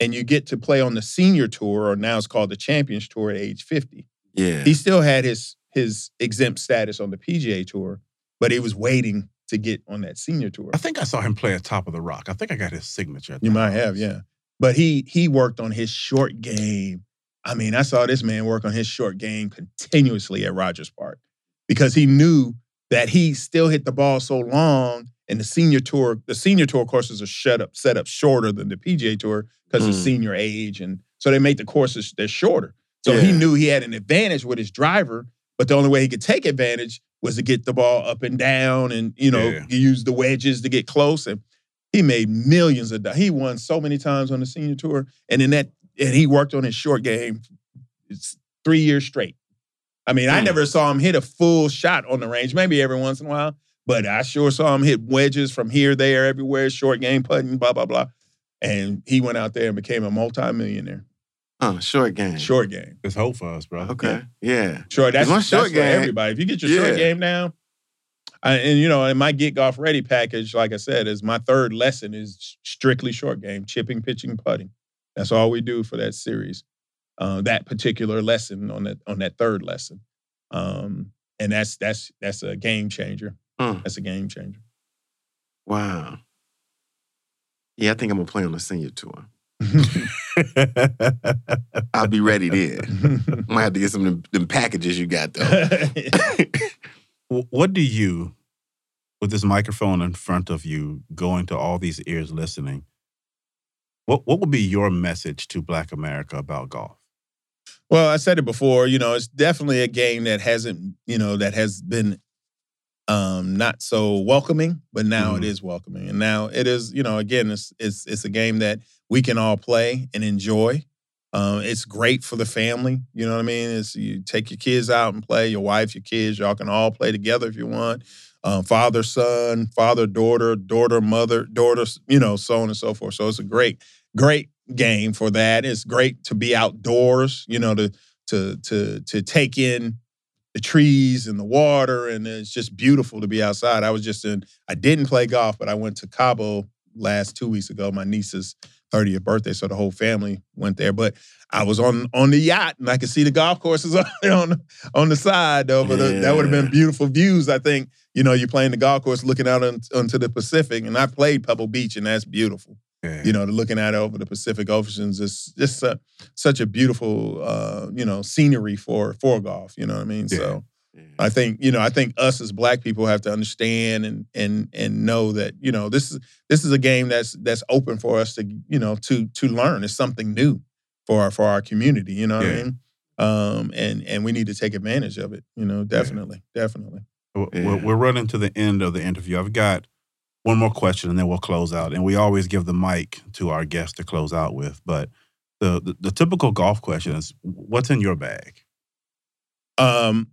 and you get to play on the senior tour, or now it's called the Champions Tour at age 50. Yeah. He still had his his exempt status on the PGA Tour, but he was waiting to get on that senior tour. I think I saw him play at Top of the Rock. I think I got his signature. at You might have, yeah. But he he worked on his short game. I mean, I saw this man work on his short game continuously at Rogers Park because he knew that he still hit the ball so long. And the senior tour, the senior tour courses are shut up, set up shorter than the PGA Tour because of Mm. senior age, and so they make the courses they're shorter. So he knew he had an advantage with his driver, but the only way he could take advantage was to get the ball up and down, and you know, Yeah. use the wedges to get close. And he made millions of dollars. He won so many times on the senior tour, and in that, and he worked on his short game. It's three years straight. I mean, I Hmm. never saw him hit a full shot on the range. Maybe every once in a while, but I sure saw him hit wedges from here, there, everywhere. Short game putting, blah blah blah. And he went out there and became a multimillionaire. Uh, short game. Short game. It's hope for us, bro. Okay. Yeah. Short. That's, my that's short for game- everybody. If you get your short game down, I, and you know, in my Get Golf Ready package, like I said, is my third lesson is strictly short game, chipping, pitching, putting. That's all we do for that series. Uh, that particular lesson on that on that third lesson, um, and that's that's that's a game changer. Uh, That's a game changer. wow. Yeah, I think I'm gonna play on the senior tour. I'll be ready then. I might have to get some of them, them packages you got though. Wh- what do you, with this microphone in front of you, going to all these ears listening, what what would be your message to Black America about golf? Well, I said it before, you know, it's definitely a game that hasn't, you know, that has been um not so welcoming, but now it Mhm. is welcoming. And now it is, you know, again, it's it's it's a game that we can all play and enjoy. Um, it's great for the family. You know what I mean? It's you take your kids out and play, your wife, your kids, y'all can all play together if you want. Um, father, son, father, daughter, daughter, mother, daughter, you know, so on and so forth. So it's a great, great game for that. It's great to be outdoors, you know, to to to to take in the trees and the water, and it's just beautiful to be outside. I was just in. I didn't play golf, but I went to Cabo last two weeks ago. My niece's 30th birthday, so the whole family went there. But I was on on the yacht, and I could see the golf courses on on, on the side though. But that would have been beautiful views. I think you know you're playing the golf course, looking out on, onto the Pacific, and I played Pebble Beach, and that's beautiful Yeah. you know, looking at it over the Pacific Oceans is just uh, such a beautiful, uh, you know, scenery for for golf. You know what I mean? Yeah. So I think you know, I think us as Black people have to understand and and and know that you know this is this is a game that's that's open for us to you know to to learn. It's something new for our for our community. You know what I mean? Um, and and we need to take advantage of it. You know, definitely, definitely. We're- We're, we're running to the end of the interview. I've got one more question and then we'll close out. And we always give the mic to our guest to close out with. But the, the, the typical golf question is what's in your bag? Um,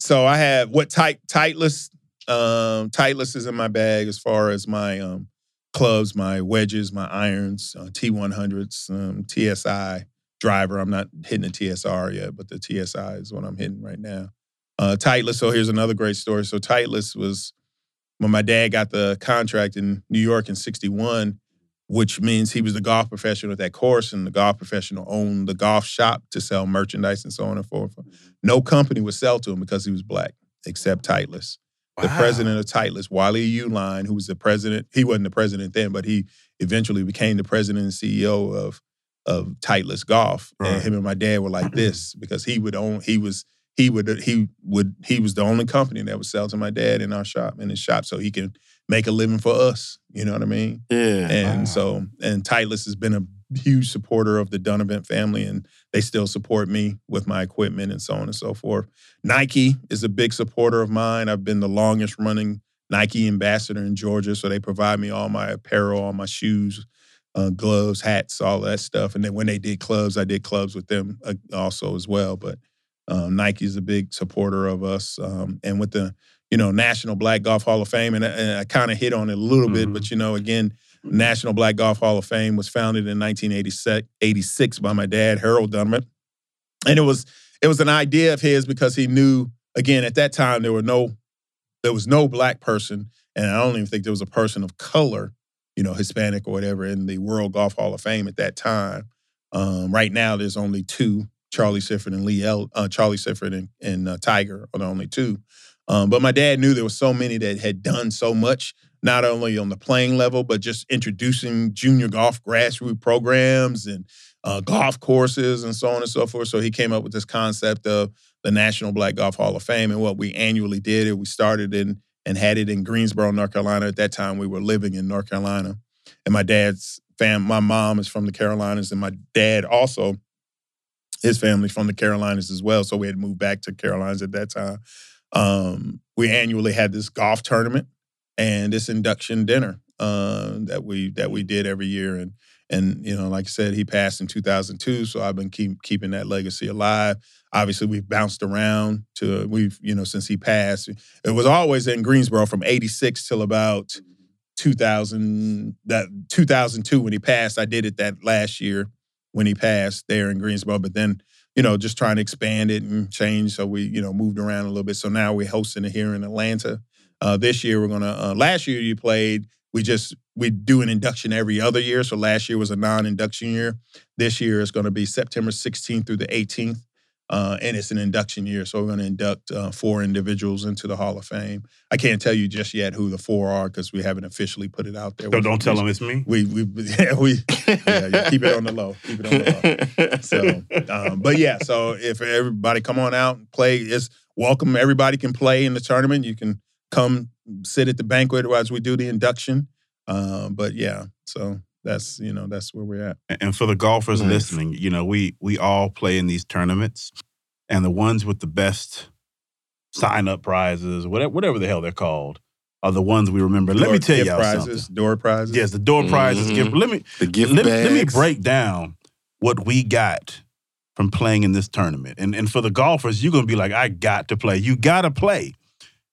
so I have what tight Titleist. Um, Titleist is in my bag as far as my um clubs, my wedges, my irons, uh, T100s, um, TSI driver. I'm not hitting the TSR yet, but the TSI is what I'm hitting right now. Uh, Titleist. So here's another great story. So Titleist was when my dad got the contract in New York in '61, which means he was the golf professional at that course, and the golf professional owned the golf shop to sell merchandise and so on and so forth. Mm-hmm. No company would sell to him because he was black, except Titleist. The president of Titleist, Wally Uihlein, who was the president, he wasn't the president then, but he eventually became the president and CEO of of Titleist Golf. Right. And him and my dad were like this because he would own, he was he would he would he was the only company that would sell to my dad in our shop in his shop so he can make a living for us. You know what I mean? Yeah. And Wow. so, and Titleist has been a huge supporter of the Dunovant family, and they still support me with my equipment and so on and so forth. Nike is a big supporter of mine. I've been the longest running Nike ambassador in Georgia, so they provide me all my apparel, all my shoes, uh, gloves, hats, all that stuff. And then when they did clubs, I did clubs with them uh, also as well. But Um, Nike's a big supporter of us, um, and with the you know National Black Golf Hall of Fame, and, I- and I kind of hit on it a little bit, Mhm. but you know again, National Black Golf Hall of Fame was founded in 1986 by my dad, Harold Dunovant, and it was it was an idea of his because he knew again at that time there were no there was no black person, and I don't even think there was a person of color, you know, Hispanic or whatever, in the World Golf Hall of Fame at that time. Um, right now, there's only two: Charlie Sifford and Lee El, uh, Charlie Sifford and, and uh, Tiger are the only two. Um, but my dad knew there was so many that had done so much, not only on the playing level, but just introducing junior golf grassroots programs and uh, golf courses and so on and so forth. So he came up with this concept of the National Black Golf Hall of Fame. And what we annually did, is we started in and had it in Greensboro, North Carolina. At that time, we were living in North Carolina. And my dad's fam, my mom is from the Carolinas, and my dad also, his family's from the Carolinas as well. So we had moved back to Carolinas at that time. Um, we annually had this golf tournament and this induction dinner uh, that we that we did every year. And and you know, like I said, he passed in 2002, so I've been keep, keeping that legacy alive. Obviously, we've bounced around to we've you know since he passed. It was always in Greensboro from '86 till about 2000 that 2002 when he passed. I did it that last year when he passed there in Greensboro, but then you know just trying to expand it and change. So we you know moved around a little bit. So now we're hosting it here in Atlanta. Uh, this year we're gonna. Uh, last year you played. We just we do an induction every other year. So last year was a non-induction year. This year is going to be September 16th through the 18th, uh, and it's an induction year. So we're going to induct uh, four individuals into the Hall of Fame. I can't tell you just yet who the four are because we haven't officially put it out there. So don't tell them it's me. We we yeah we yeah, yeah, keep it on the low. Keep it on the low. So, um, but yeah, so if everybody come on out and play, it's welcome. Everybody can play in the tournament. You can come sit at the banquet as we do the induction. Um, but yeah, so that's you know that's where we're at. And for the golfers Nice. listening, you know, we we all play in these tournaments, and the ones with the best sign up prizes, whatever whatever the hell they're called, are the ones we remember. Let me tell y'all prizes, something. door prizes. Yes, the door prizes. Mhm. Gift. Let me the gift let, bags. let me break down what we got from playing in this tournament. And and for the golfers, you're gonna be like, I got to play. You gotta play.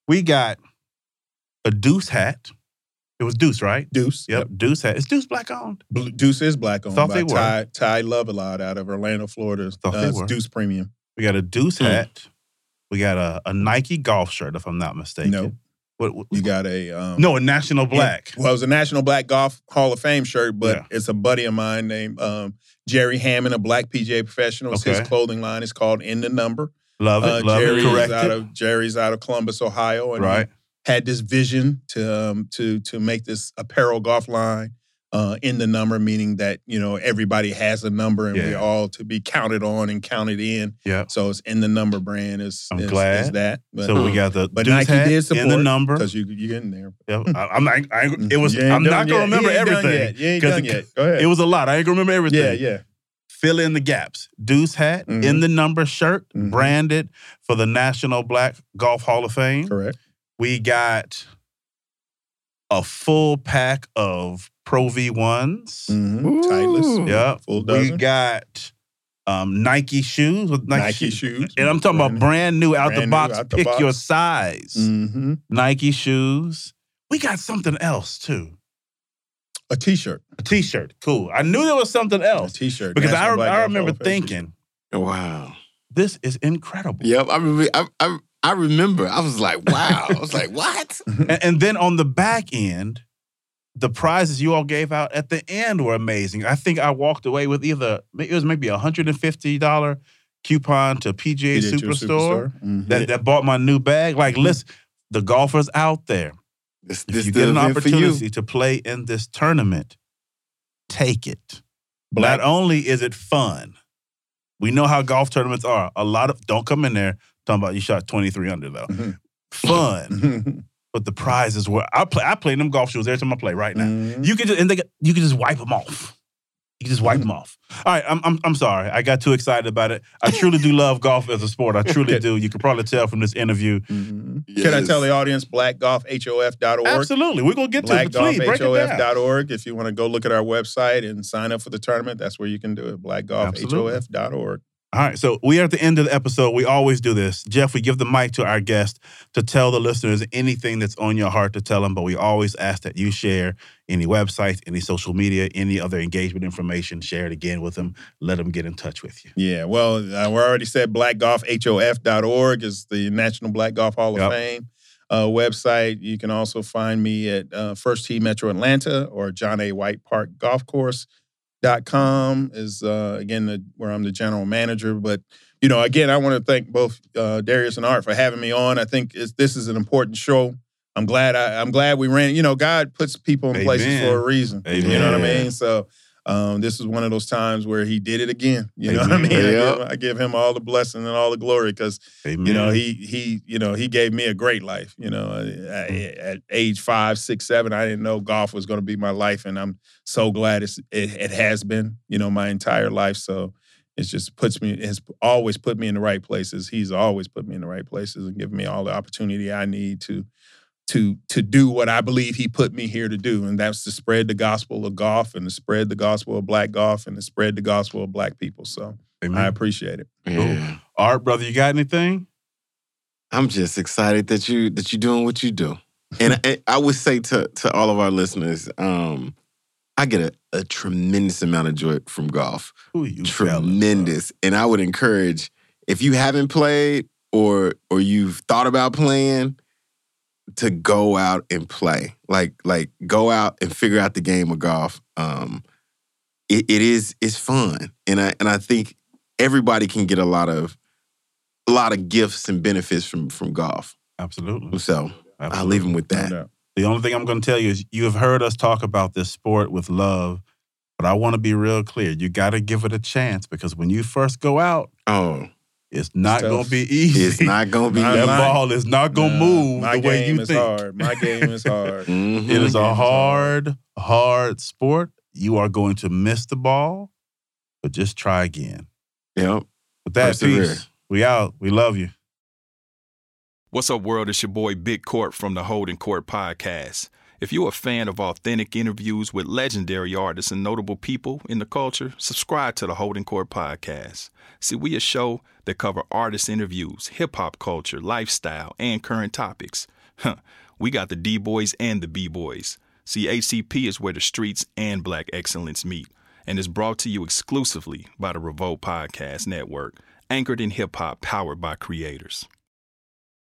We got a deuce hat. It was Deuce, right? Deuce. Yep, Deuce hat. Is Deuce black owned? Deuce is black owned Thought by they were. Ty, Ty Love a lot out of Orlando, Florida. Thought Uh, they were. Deuce Premium. We got a Deuce Hmm. hat. We got a, a Nike golf shirt, if I'm not mistaken. No, What, what- you got a um, no, a National Black. Well, it was a National Black Golf Hall of Fame shirt, but Yeah. it's a buddy of mine named um, Jerry Hammond, a black PGA professional. It's His clothing line is called In the Number. Love it. Uh, love Jerry's it. Correct. out of Jerry's out of Columbus, Ohio, and Right. Had this vision to um, to to make this apparel golf line uh, in the number, meaning that you know everybody has a number and Yeah. we're all to be counted on and counted in. Yeah. So it's in the number brand is I'm is, glad. is that. But, So we got the but Nike hat did support in the number. because you you in there. Yeah, I, I'm not, I, it was. I'm not gonna yet. remember You ain't done everything. yet. You ain't done it- yet. Go ahead. It was a lot. I ain't gonna remember everything. yeah, yeah. Fill in the gaps. Deuce hat Mhm. in the number shirt, Mhm. branded for the National Black Golf Hall of Fame. Correct. We got a full pack of Pro V ones. Mm-hmm. Ooh. Titleist. Yeah. Full We got um, Nike shoes with Nike, Nike shoes. shoes. And I'm talking about brand new out the Brand new, box. out the Pick box. your size. Mm-hmm. Nike shoes. We got something else too. A T-shirt. A t-shirt. Cool. I knew there was something else T-shirt. because I, National Black I remember Hall of Fame thinking, Wow. this is incredible. Yep. I remember. I, I, I remember. I was like, wow. I was like, what? And, and then on the back end, the prizes you all gave out at the end were amazing. I think I walked away with either it was maybe a hundred and fifty dollar coupon to PGA PGA Tour Superstore Mhm. that, that bought my new bag. Like, listen, the golfers out there, This, if you get an event for you. opportunity to play in this tournament, take it. Black- Not only is it fun, we know how golf tournaments are. A lot of don't come in there talking about you shot twenty three under though. Mhm. Fun, but the prizes were. I play. I play in them golf shoes every time I play right now. Mhm. You can just and they get- you can just wipe them off. You can just wipe them off. All right, I'm, I'm I'm sorry. I got too excited about it. I truly do love golf as a sport. I truly do. You can probably tell from this interview. Mhm. Can I tell the audience blackgolfhof.org? Absolutely, we're gonna get to it. but Please it. Blackgolfhof.org. If you want to go look at our website and sign up for the tournament, that's where you can do it. Blackgolfhof.org. All right, so we are at the end of the episode. We always do this. Jeff, we give the mic to our guest to tell the listeners anything that's on your heart to tell them, but we always ask that you share any websites, any social media, any other engagement information. Share it again with them. Let them get in touch with you. Yeah, well, uh, we already said blackgolfhof.org is the National Black Golf Hall of Yep. Fame uh, website. You can also find me at uh, First Tee Metro Atlanta or John A. White Park Golf Course. Dot com is uh, again the, where I'm the general manager. But you know, again, I want to thank both uh, Darius and Art for having me on. I think it's, this is an important show. I'm glad I, I'm glad we ran. You know, God puts people in places for a reason. You know what I mean? So um, this is one of those times where he did it again. You know what I mean? I, give, I give him all the blessing and all the glory because you know he he you know he gave me a great life. You know, at, at age five, six, seven, I didn't know golf was going to be my life, and I'm so glad it's it, it has been. You know, my entire life. So it just puts me has always put me in the right places. He's always put me in the right places and given me all the opportunity I need to to to do what I believe he put me here to do, and that's to spread the gospel of golf and to spread the gospel of black golf and to spread the gospel of black people. So Amen. I appreciate it. Yeah. Art, brother, you got anything? I'm just excited that you that you're doing what you do. And I, I would say to to all of our listeners, um, I get a, a tremendous amount of joy from golf. Who you jealous of? tremendous. And I would encourage if you haven't played or or you've thought about playing, to go out and play. Like like go out and figure out the game of golf. Um, it, it is it's fun, and I and I think everybody can get a lot of a lot of gifts and benefits from from golf. Absolutely. So I'll leave them with that. The only thing I'm going to tell you is you have heard us talk about this sport with love, but I want to be real clear. You got to give it a chance because when you first go out, Oh, it's not tough. going to be easy. it's not gonna be. Not that mine. ball is not going to Nah, move My the way game you is think. hard. My game is hard. It mm-hmm. is My a game is hard, hard sport. You are going to miss the ball, but just try again. Yep. With that, Persevere. peace. We out. We love you. What's up, world? It's your boy Big Court from the Holding Court Podcast. If you're a fan of authentic interviews with legendary artists and notable people in the culture, subscribe to the Holding Court Podcast. See, we a show that cover artist interviews, hip hop culture, lifestyle, and current topics. Huh, we got the D boys and the B boys. See, HCP is where the streets and black excellence meet, and is brought to you exclusively by the Revolt Podcast Network, anchored in hip hop, powered by creators.